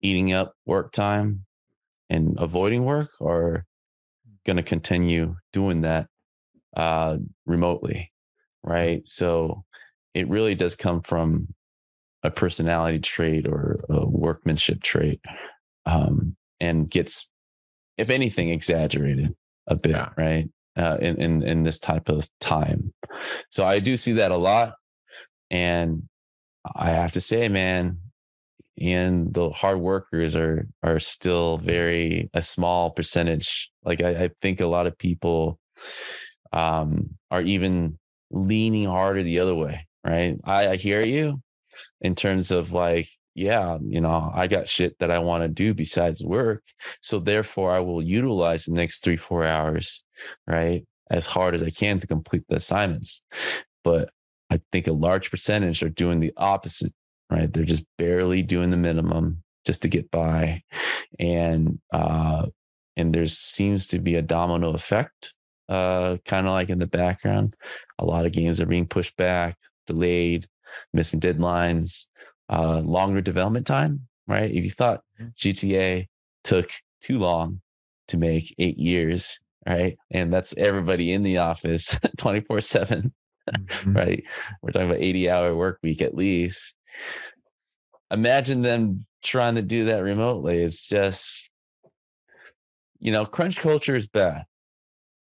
eating up work time and avoiding work are going to continue doing that uh, remotely right? So it really does come from a personality trait or a workmanship trait um, and gets if anything exaggerated a bit Yeah. right uh, in, in in this type of time. So i do see that a lot and i have to say man and the hard workers are are still very a small percentage. Like i, I think a lot of people um are even leaning harder the other way right? I, I hear you in terms of like yeah you know i got shit that i want to do besides work so therefore i will utilize the next three four hours right as hard as i can to complete the assignments but i think a large percentage are doing the opposite right they're just barely doing the minimum just to get by and uh and there seems to be a domino effect uh kind of like in the background a lot of games are being pushed back delayed missing deadlines uh longer development time right if you thought Mhm. gta took too long to make eight years right and that's everybody in the office 24 7 Mhm. right? We're talking about 80 hour work week at least. Imagine them trying to do that remotely. It's just, you know, crunch culture is bad,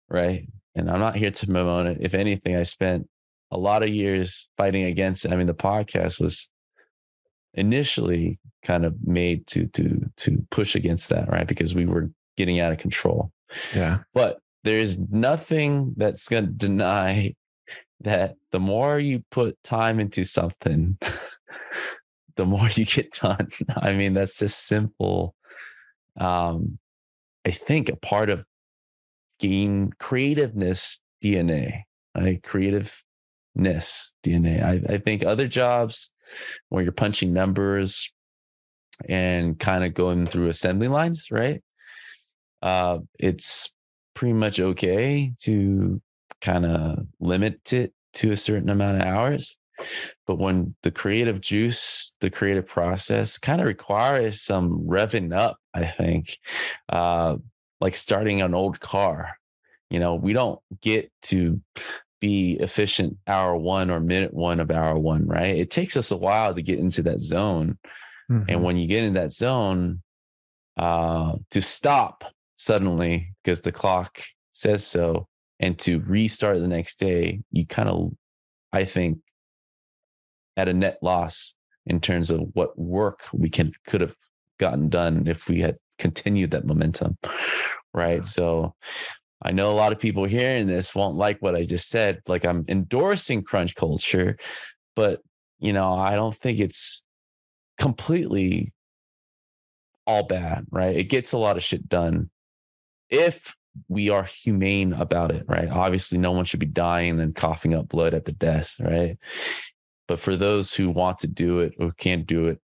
right? And I'm not here to promote it. If anything, I spent a lot of years fighting against it. I mean, the podcast was initially kind of made to to to push against that, right? Because we were getting out of control. Yeah. But there's nothing that's going to deny that the more you put time into something the more you get done. I mean that's just simple um i think a part of game creativeness dna right creativeness dna I, I think other jobs where you're punching numbers and kind of going through assembly lines right uh, it's pretty much okay to kind of limit it to a certain amount of hours. But when the creative juice, the creative process kind of requires some revving up, I think, uh, like starting an old car. You know, we don't get to be efficient hour one or minute one of hour one, right? It takes us a while to get into that zone. Mm-hmm. And when you get in that zone, uh, to stop suddenly because the clock says so and to restart the next day, you kind of, I think, at a net loss in terms of what work we can could have gotten done if we had continued that momentum. Right. Yeah. So I know a lot of people hearing this won't like what I just said. Like I'm endorsing crunch culture, but you know, I don't think it's completely all bad, right? It gets a lot of shit done if we are humane about it, right? Obviously, no one should be dying and coughing up blood at the desk, right? But for those who want to do it or can't do it,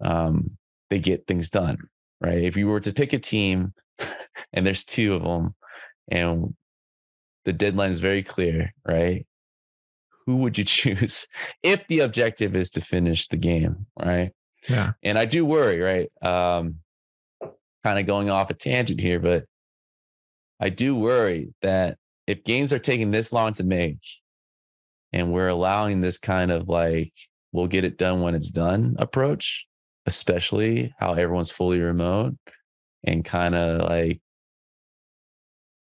um, they get things done, right? If you were to pick a team and there's two of them and the deadline is very clear, right? Who would you choose if the objective is to finish the game, right? Yeah. And I do worry, right? Um, kind of going off a tangent here, but I do worry that if games are taking this long to make and we're allowing this kind of like, we'll get it done when it's done approach, especially how everyone's fully remote and kind of like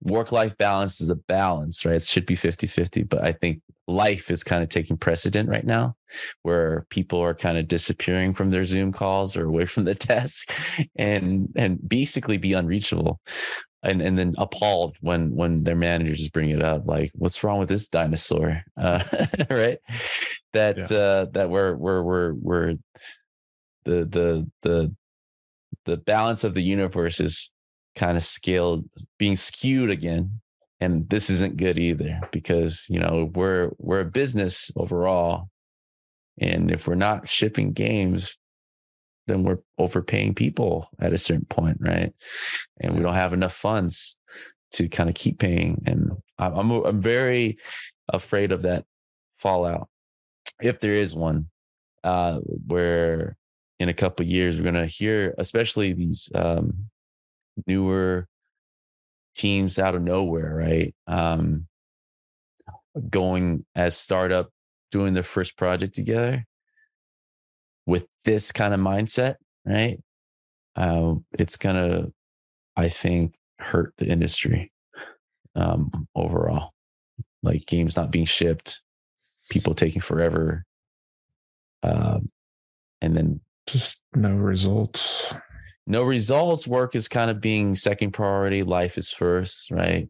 work life balance is a balance, right? It should be 50 50, but I think life is kind of taking precedent right now where people are kind of disappearing from their Zoom calls or away from the desk and and basically be unreachable and and then appalled when when their managers bring it up like what's wrong with this dinosaur uh, right that yeah. uh that we're we're we're we're the the the the balance of the universe is kind of scaled being skewed again and this isn't good either because you know we're we're a business overall and if we're not shipping games then we're overpaying people at a certain point, right? And we don't have enough funds to kind of keep paying. And I'm I'm very afraid of that fallout, if there is one, uh, where in a couple years we're gonna hear, especially these um, newer teams out of nowhere, right? Um, going as startup, doing their first project together with this kind of mindset, right? Uh, it's gonna, I think, hurt the industry um, overall. Like games not being shipped, people taking forever, uh, and then just no results. No results. Work is kind of being second priority. Life is first, right?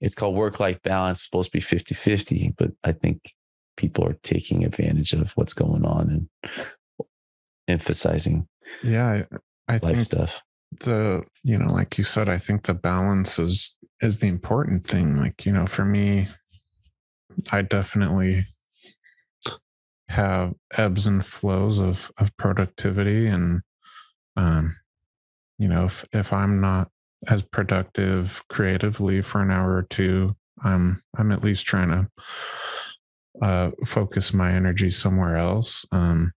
It's called work life balance, supposed to be 50 50, but I think people are taking advantage of what's going on and emphasizing yeah i, I think stuff the you know like you said i think the balance is is the important thing like you know for me i definitely have ebbs and flows of of productivity and um you know if if i'm not as productive creatively for an hour or two i'm i'm at least trying to uh focus my energy somewhere else um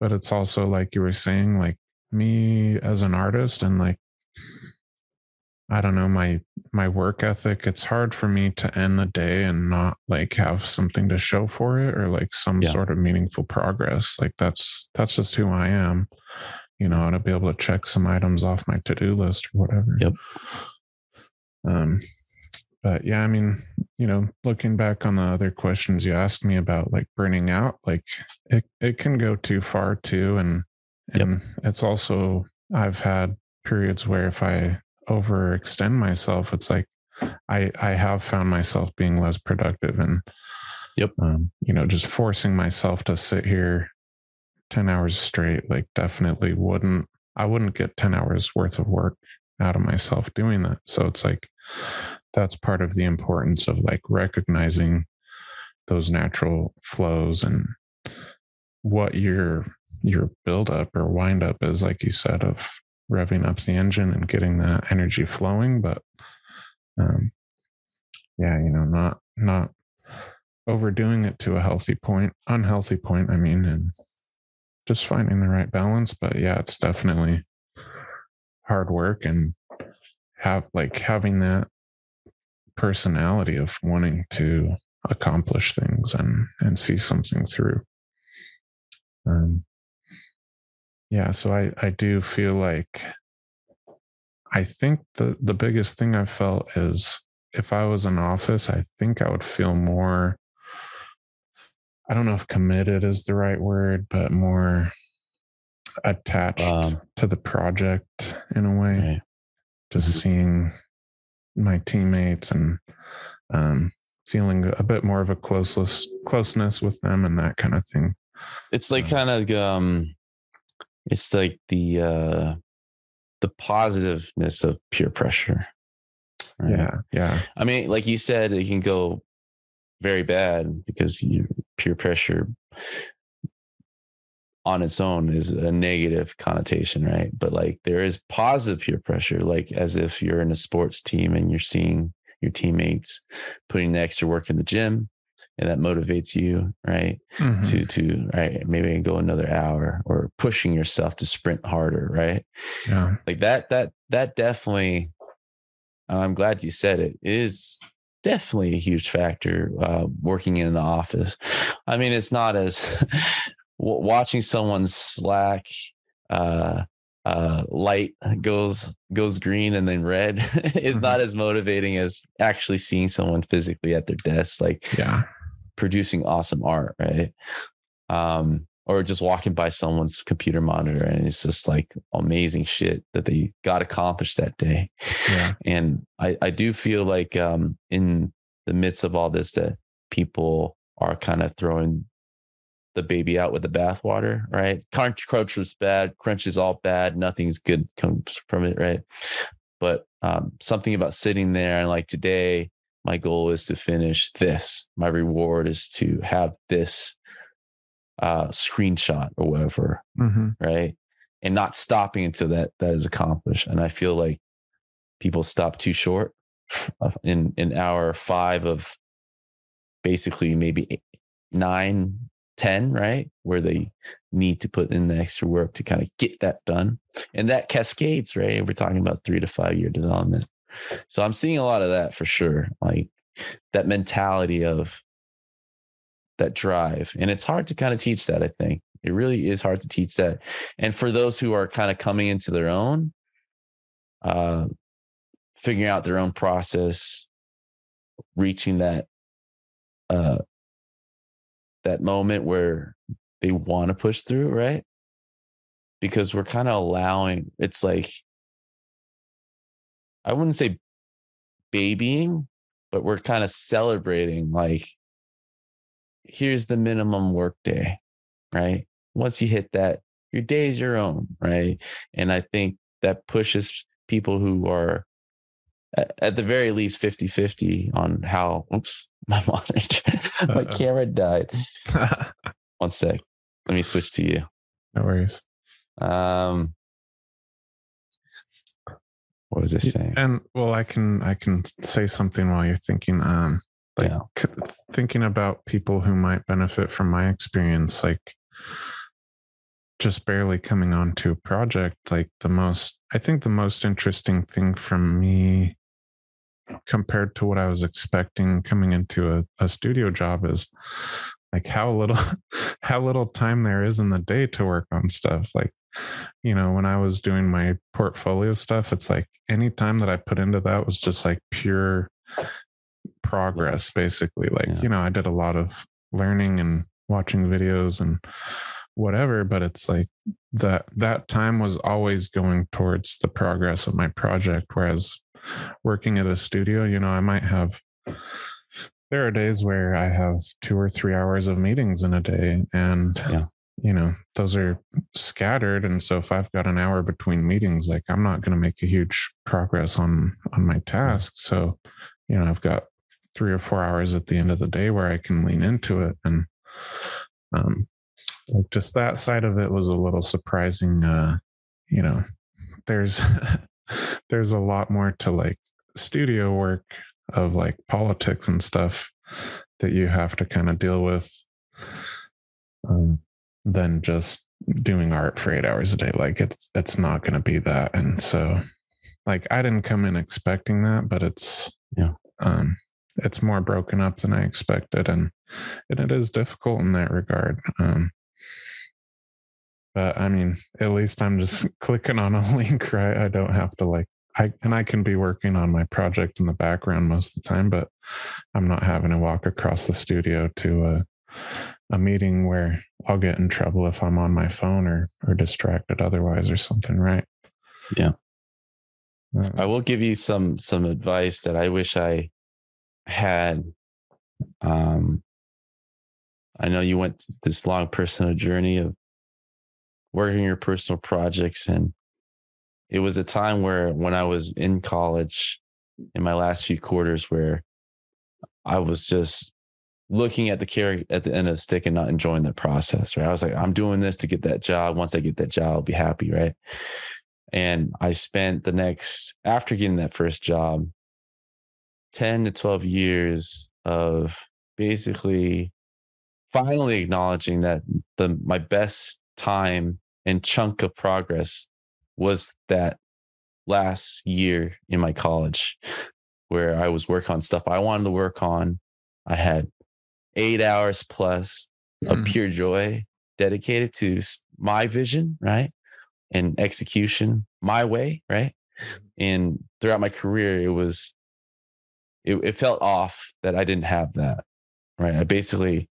but it's also like you were saying like me as an artist and like i don't know my my work ethic it's hard for me to end the day and not like have something to show for it or like some yeah. sort of meaningful progress like that's that's just who i am you know to be able to check some items off my to-do list or whatever. Yep. Um but yeah i mean you know looking back on the other questions you asked me about like burning out like it, it can go too far too and and yep. it's also i've had periods where if i overextend myself it's like i i have found myself being less productive and yep. um, you know just forcing myself to sit here 10 hours straight like definitely wouldn't i wouldn't get 10 hours worth of work out of myself doing that. So it's like that's part of the importance of like recognizing those natural flows and what your your build up or wind up is like you said of revving up the engine and getting that energy flowing. But um yeah you know not not overdoing it to a healthy point unhealthy point i mean and just finding the right balance but yeah it's definitely hard work and have like having that personality of wanting to accomplish things and and see something through. Um yeah so i i do feel like i think the the biggest thing i felt is if i was in office i think i would feel more i don't know if committed is the right word but more attached Um, to the project in a way Right. just Mhm. seeing my teammates and um, feeling a bit more of a closeness closeness with them and that kind of thing. It's like Um, kind of um it's like the uh the positiveness of peer pressure. right? Yeah, yeah, I mean, like you said, it can go very bad because you peer pressure on its own is a negative connotation, right? But like there is positive peer pressure, like as if you're in a sports team and you're seeing your teammates putting the extra work in the gym and that motivates you, right? Mhm. To to right, maybe I can go another hour or pushing yourself to sprint harder, right? yeah, like that that that definitely i'm glad you said it is definitely a huge factor uh, working in the office. I mean it's not as watching someone slack uh uh light goes goes green and then red is Mhm. not as motivating as actually seeing someone physically at their desk like yeah, producing awesome art right? Um or just walking by someone's computer monitor and it's just like amazing shit that they got accomplished that day. Yeah, and i i do feel like um in the midst of all this that people are kind of throwing the baby out with the bathwater right? Crunch crunch was bad crunch is all bad nothing's good comes from it right? But um something about sitting there and like today my goal is to finish this. My reward is to have this uh screenshot or whatever hmm right? And not stopping until that that is accomplished. And i feel like people stop too short in in hour five of basically maybe eight, nine ten right? Where they need to put in the extra work to kind of get that done. And that cascades right? We're talking about three to five year development. So i'm seeing a lot of that for sure. Like that mentality of that drive and it's hard to kind of teach that i think. It really is hard to teach that and for those who are kind of coming into their own uh figuring out their own process reaching that uh that moment where they want to push through right? Because we're kind of allowing it's like i wouldn't say babying but we're kind of celebrating like here's the minimum work day right? Once you hit that your day is your own right? And i think that pushes people who are at, the very least 50 50 on how oops my monitor my camera died. One sec let me switch to you. No worries. um what was i saying? And well, I can I can say something while you're thinking. Um, like Yeah. c- thinking about people who might benefit from my experience, like just barely coming onto a project. Like the most, I think the most interesting thing from me compared to what I was expecting coming into a, a studio job is like how little how little time there is in the day to work on stuff. Like, you know, when I was doing my portfolio stuff, it's like any time that I put into that was just like pure progress, basically. Like, Yeah. you know, I did a lot of learning and watching videos and whatever, but it's like that that time was always going towards the progress of my project. Whereas working at a studio, you know, I might have there are days where I have two or three hours of meetings in a day. And Yeah. you know, those are scattered. And so if I've got an hour between meetings, like I'm not going to make a huge progress on on my task. So, you know, I've got three or four hours at the end of the day where I can lean into it. And um like just that side of it was a little surprising. Uh, you know, there's there's a lot more to like studio work of like politics and stuff that you have to kind of deal with um, than just doing art for eight hours a day. Like it's it's not going to be that. And so, like I didn't come in expecting that, but it's Yeah. um, it's more broken up than I expected, and and it is difficult in that regard. Um, but I mean, at least I'm just clicking on a link, right? I don't have to like I and I can be working on my project in the background most of the time, but I'm not having to walk across the studio to a a meeting where I'll get in trouble if I'm on my phone or or distracted otherwise or something, right? Yeah. Uh, I will give you some some advice that I wish I had. Um, I know you went this long personal journey of working your personal projects, and it was a time where when I was in college, in my last few quarters, where I was just looking at the carrot at the end of the stick and not enjoying the process. Right, I was like, I'm doing this to get that job. Once I get that job, I'll be happy. Right and I spent the next, after getting that first job, 10 to 12 years of basically finally acknowledging that the my best time and chunk of progress was that last year in my college where I was working on stuff I wanted to work on. I had eight hours plus of hmm. pure joy dedicated to my vision, right? and execution my way, right? Mm-hmm. And throughout my career, it was it, it felt off that I didn't have that. Right. I basically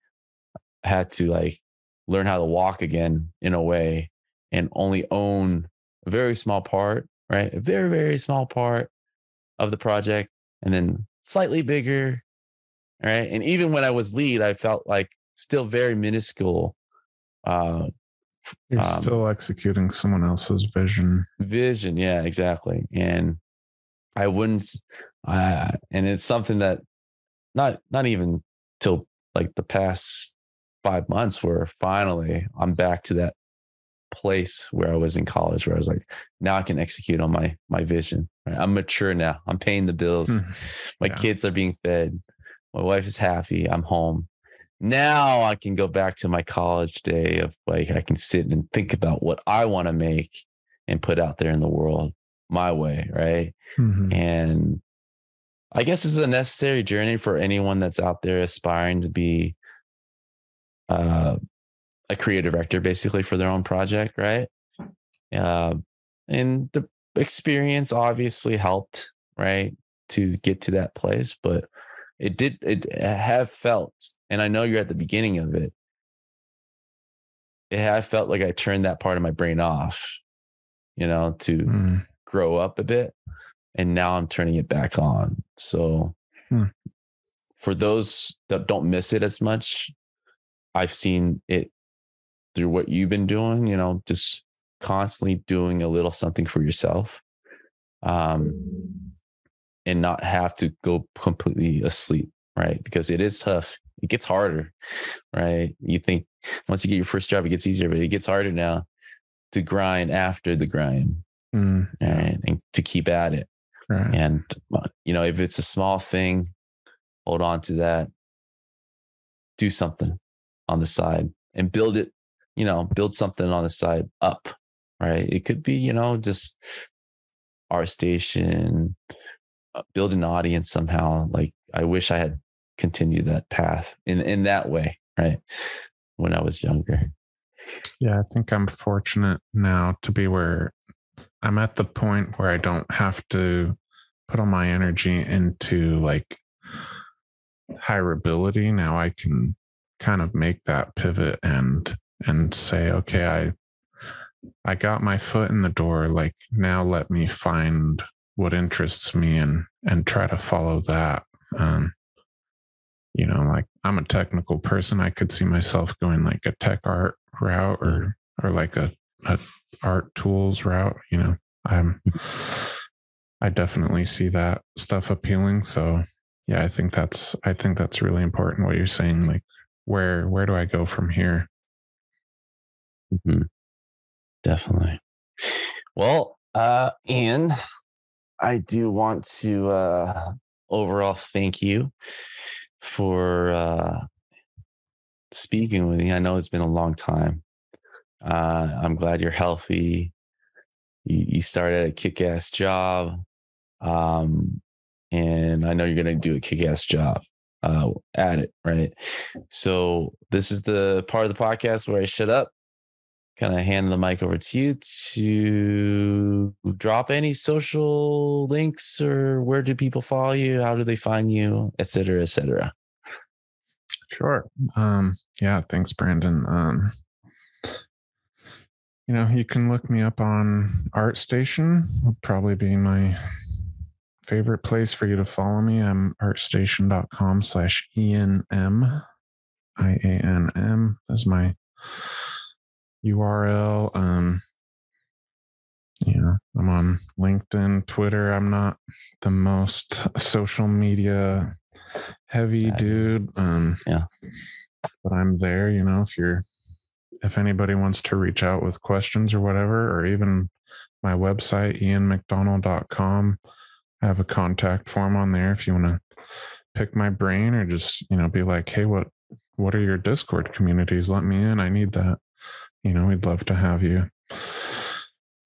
had to like learn how to walk again in a way and only own a very small part, right? A very, very small part of the project and then slightly bigger. Right. And even when I was lead, I felt like still very minuscule uh, you're um, still executing someone else's vision. Vision, yeah, exactly. And I wouldn't, uh, and it's something that not not even till like the past five months where finally I'm back to that place where I was in college where I was like, now I can execute on my my vision. Right? I'm mature now. I'm paying the bills. Hmm. my yeah. kids are being fed. My wife is happy. I'm home now I can go back to my college day of like I can sit and think about what I want to make and put out there in the world my way, right? Mm-hmm. And I guess this is a necessary journey for anyone that's out there aspiring to be uh, a creative director, basically for their own project, right? Uh, and the experience obviously helped, right, to get to that place, but it did it have felt and i know you're at the beginning of it it have felt like i turned that part of my brain off you know to mm. grow up a bit and now i'm turning it back on so mm. for those that don't miss it as much i've seen it through what you've been doing you know just constantly doing a little something for yourself um and not have to go completely asleep, right? Because it is tough. It gets harder, right? You think once you get your first job, it gets easier, but it gets harder now to grind after the grind, mm. right? And to keep at it. Right. And, uh, you know, if it's a small thing, hold on to that. Do something on the side and build it, you know, build something on the side up, right? It could be, you know, just ArtStation, uh, build an audience somehow. Like I wish I had continued that path in in that way, right? When I was younger. Yeah, I think I'm fortunate now to be where I'm at the point where I don't have to put all my energy into like hireability. Now I can kind of make that pivot and and say, okay, I I got my foot in the door. Like now let me find what interests me and and try to follow that um you know like i'm a technical person i could see myself going like a tech art route or or like a, a art tools route you know i'm i definitely see that stuff appealing so yeah i think that's i think that's really important what you're saying like where where do i go from here mm-hmm. definitely well uh ian I do want to uh, overall thank you for uh, speaking with me. I know it's been a long time. Uh, I'm glad you're healthy. You, you started a kick ass job. Um, and I know you're going to do a kick-ass job uh, at it, right? So this is the part of the podcast where I shut up, kind of hand the mic over to you to drop any social links or where do people follow you? How do they find you, et cetera, et cetera. Sure. Um, yeah, thanks, Brandon. Um, you know, you can look me up on ArtStation, would probably be my favorite place for you to follow me. I'm artstation.com slash Ian M. I A N M. That's my URL. Um, know, I'm on LinkedIn, Twitter. I'm not the most social media heavy dude. Um, yeah. But I'm there, you know, if you're if anybody wants to reach out with questions or whatever, or even my website, ianmcdonald.com. I have a contact form on there if you want to pick my brain or just, you know, be like, hey, what what are your Discord communities? Let me in. I need that. You know, we'd love to have you.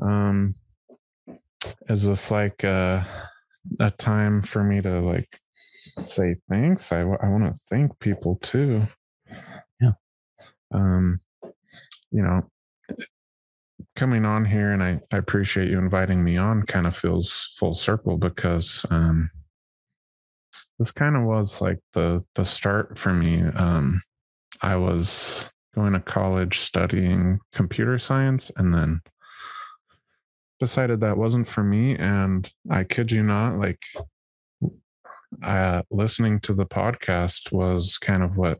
Um is this like uh, a time for me to like say thanks? I, I want to thank people too. Yeah. Um, you know, coming on here and I, I appreciate you inviting me on kind of feels full circle because um, this kind of was like the the start for me. Um, I was going to college studying computer science and then decided that wasn't for me and I kid you not like uh, listening to the podcast was kind of what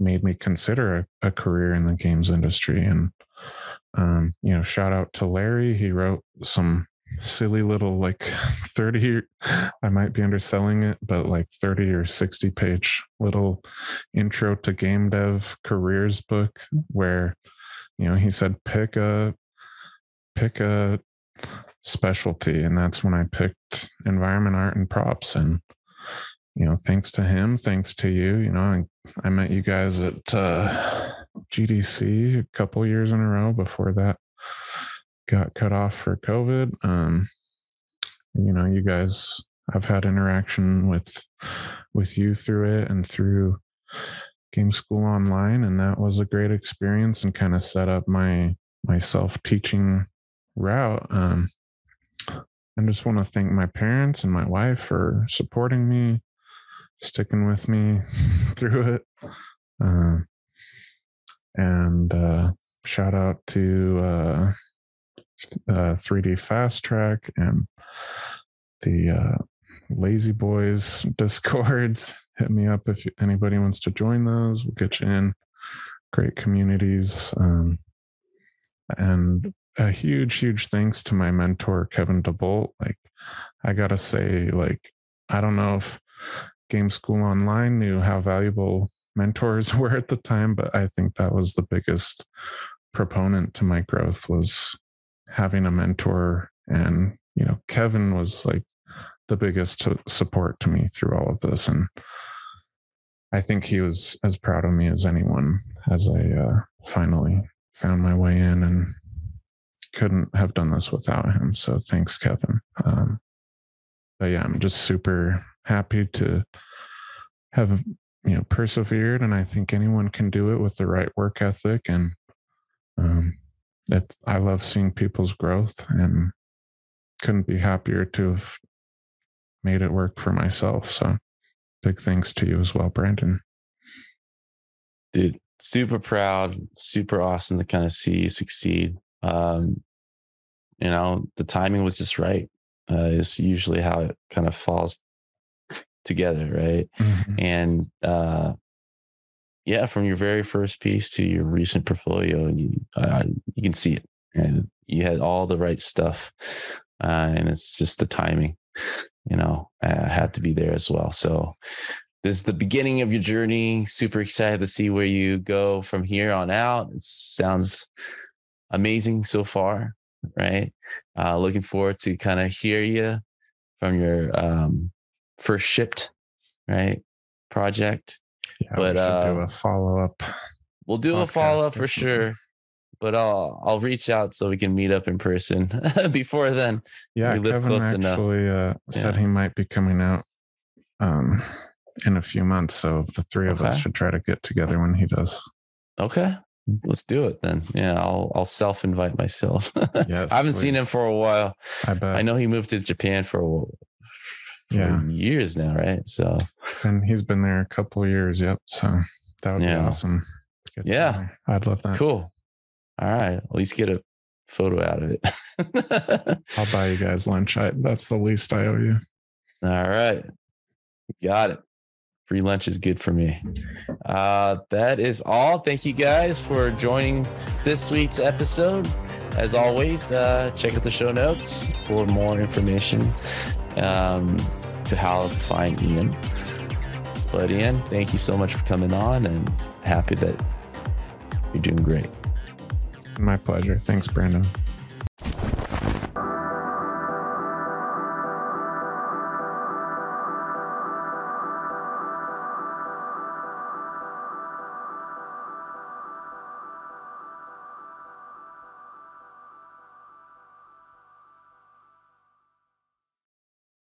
made me consider a, a career in the games industry. And um, you know, shout out to Larry. He wrote some silly little like 30 I might be underselling it, but like 30 or 60 page little intro to game dev careers book where you know, he said pick a pick a specialty. And that's when I picked environment art and props. And you know, thanks to him, thanks to you, you know, I, I met you guys at uh GDC a couple years in a row before that got cut off for COVID. Um, you know, you guys, I've had interaction with with you through it and through Game School Online, and that was a great experience and kind of set up my my self teaching route. Um, I just want to thank my parents and my wife for supporting me, sticking with me through it. Uh, and uh, shout out to uh, uh, 3D Fast Track and the uh, Lazy Boys Discords. Hit me up if anybody wants to join those. We'll get you in. Great communities. Um, and a huge, huge thanks to my mentor, Kevin DeBolt. Like, I got to say, like, I don't know if Game School Online knew how valuable mentors were at the time, but I think that was the biggest proponent to my growth was having a mentor and you know Kevin was like the biggest support to me through all of this and I think he was as proud of me as anyone as I uh, finally found my way in and couldn't have done this without him. So thanks, Kevin. Um, but yeah, I'm just super happy to have you know persevered and i think anyone can do it with the right work ethic and um i love seeing people's growth and couldn't be happier to have made it work for myself so big thanks to you as well brandon. Dude super proud super awesome to kind of see you succeed um you know the timing was just right uh is usually how it kind of falls together, right? Mm-hmm. And uh, yeah, from your very first piece to your recent portfolio, and you uh, you can see it. And you had all the right stuff, uh, and it's just the timing, you know, uh, had to be there as well. So this is the beginning of your journey. Super excited to see where you go from here on out. It sounds amazing so far, right? Uh, looking forward to kind of hear you from your um, first shipped, right? Project. Yeah, but we uh, do a follow up. We'll do a follow up for sure. but I'll I'll reach out so we can meet up in person. Before then, Yeah, We live Kevin close enough. actually uh, said Yeah. he might be coming out um, in a few months. So the three of us should try to get together when he does. okay, let's do it then. Yeah, I'll I'll self invite myself. Yes, I haven't seen him for a while. I bet. I know he moved to Japan for, a, for Yeah. years now, right? So And he's been there a couple of years. Yep. So that would Yeah. be awesome. Get Yeah. together. I'd love that. cool. All right, at least get a photo out of it. I'll buy you guys lunch. I, that's the least I owe you. All right. Got it. Free lunch is good for me. Uh, that is all. Thank you guys for joining this week's episode. As always, uh, check out the show notes for more information um, to how to find Ian. But Ian, thank you so much for coming on and happy that you're doing great. My pleasure. Thanks, Brandon.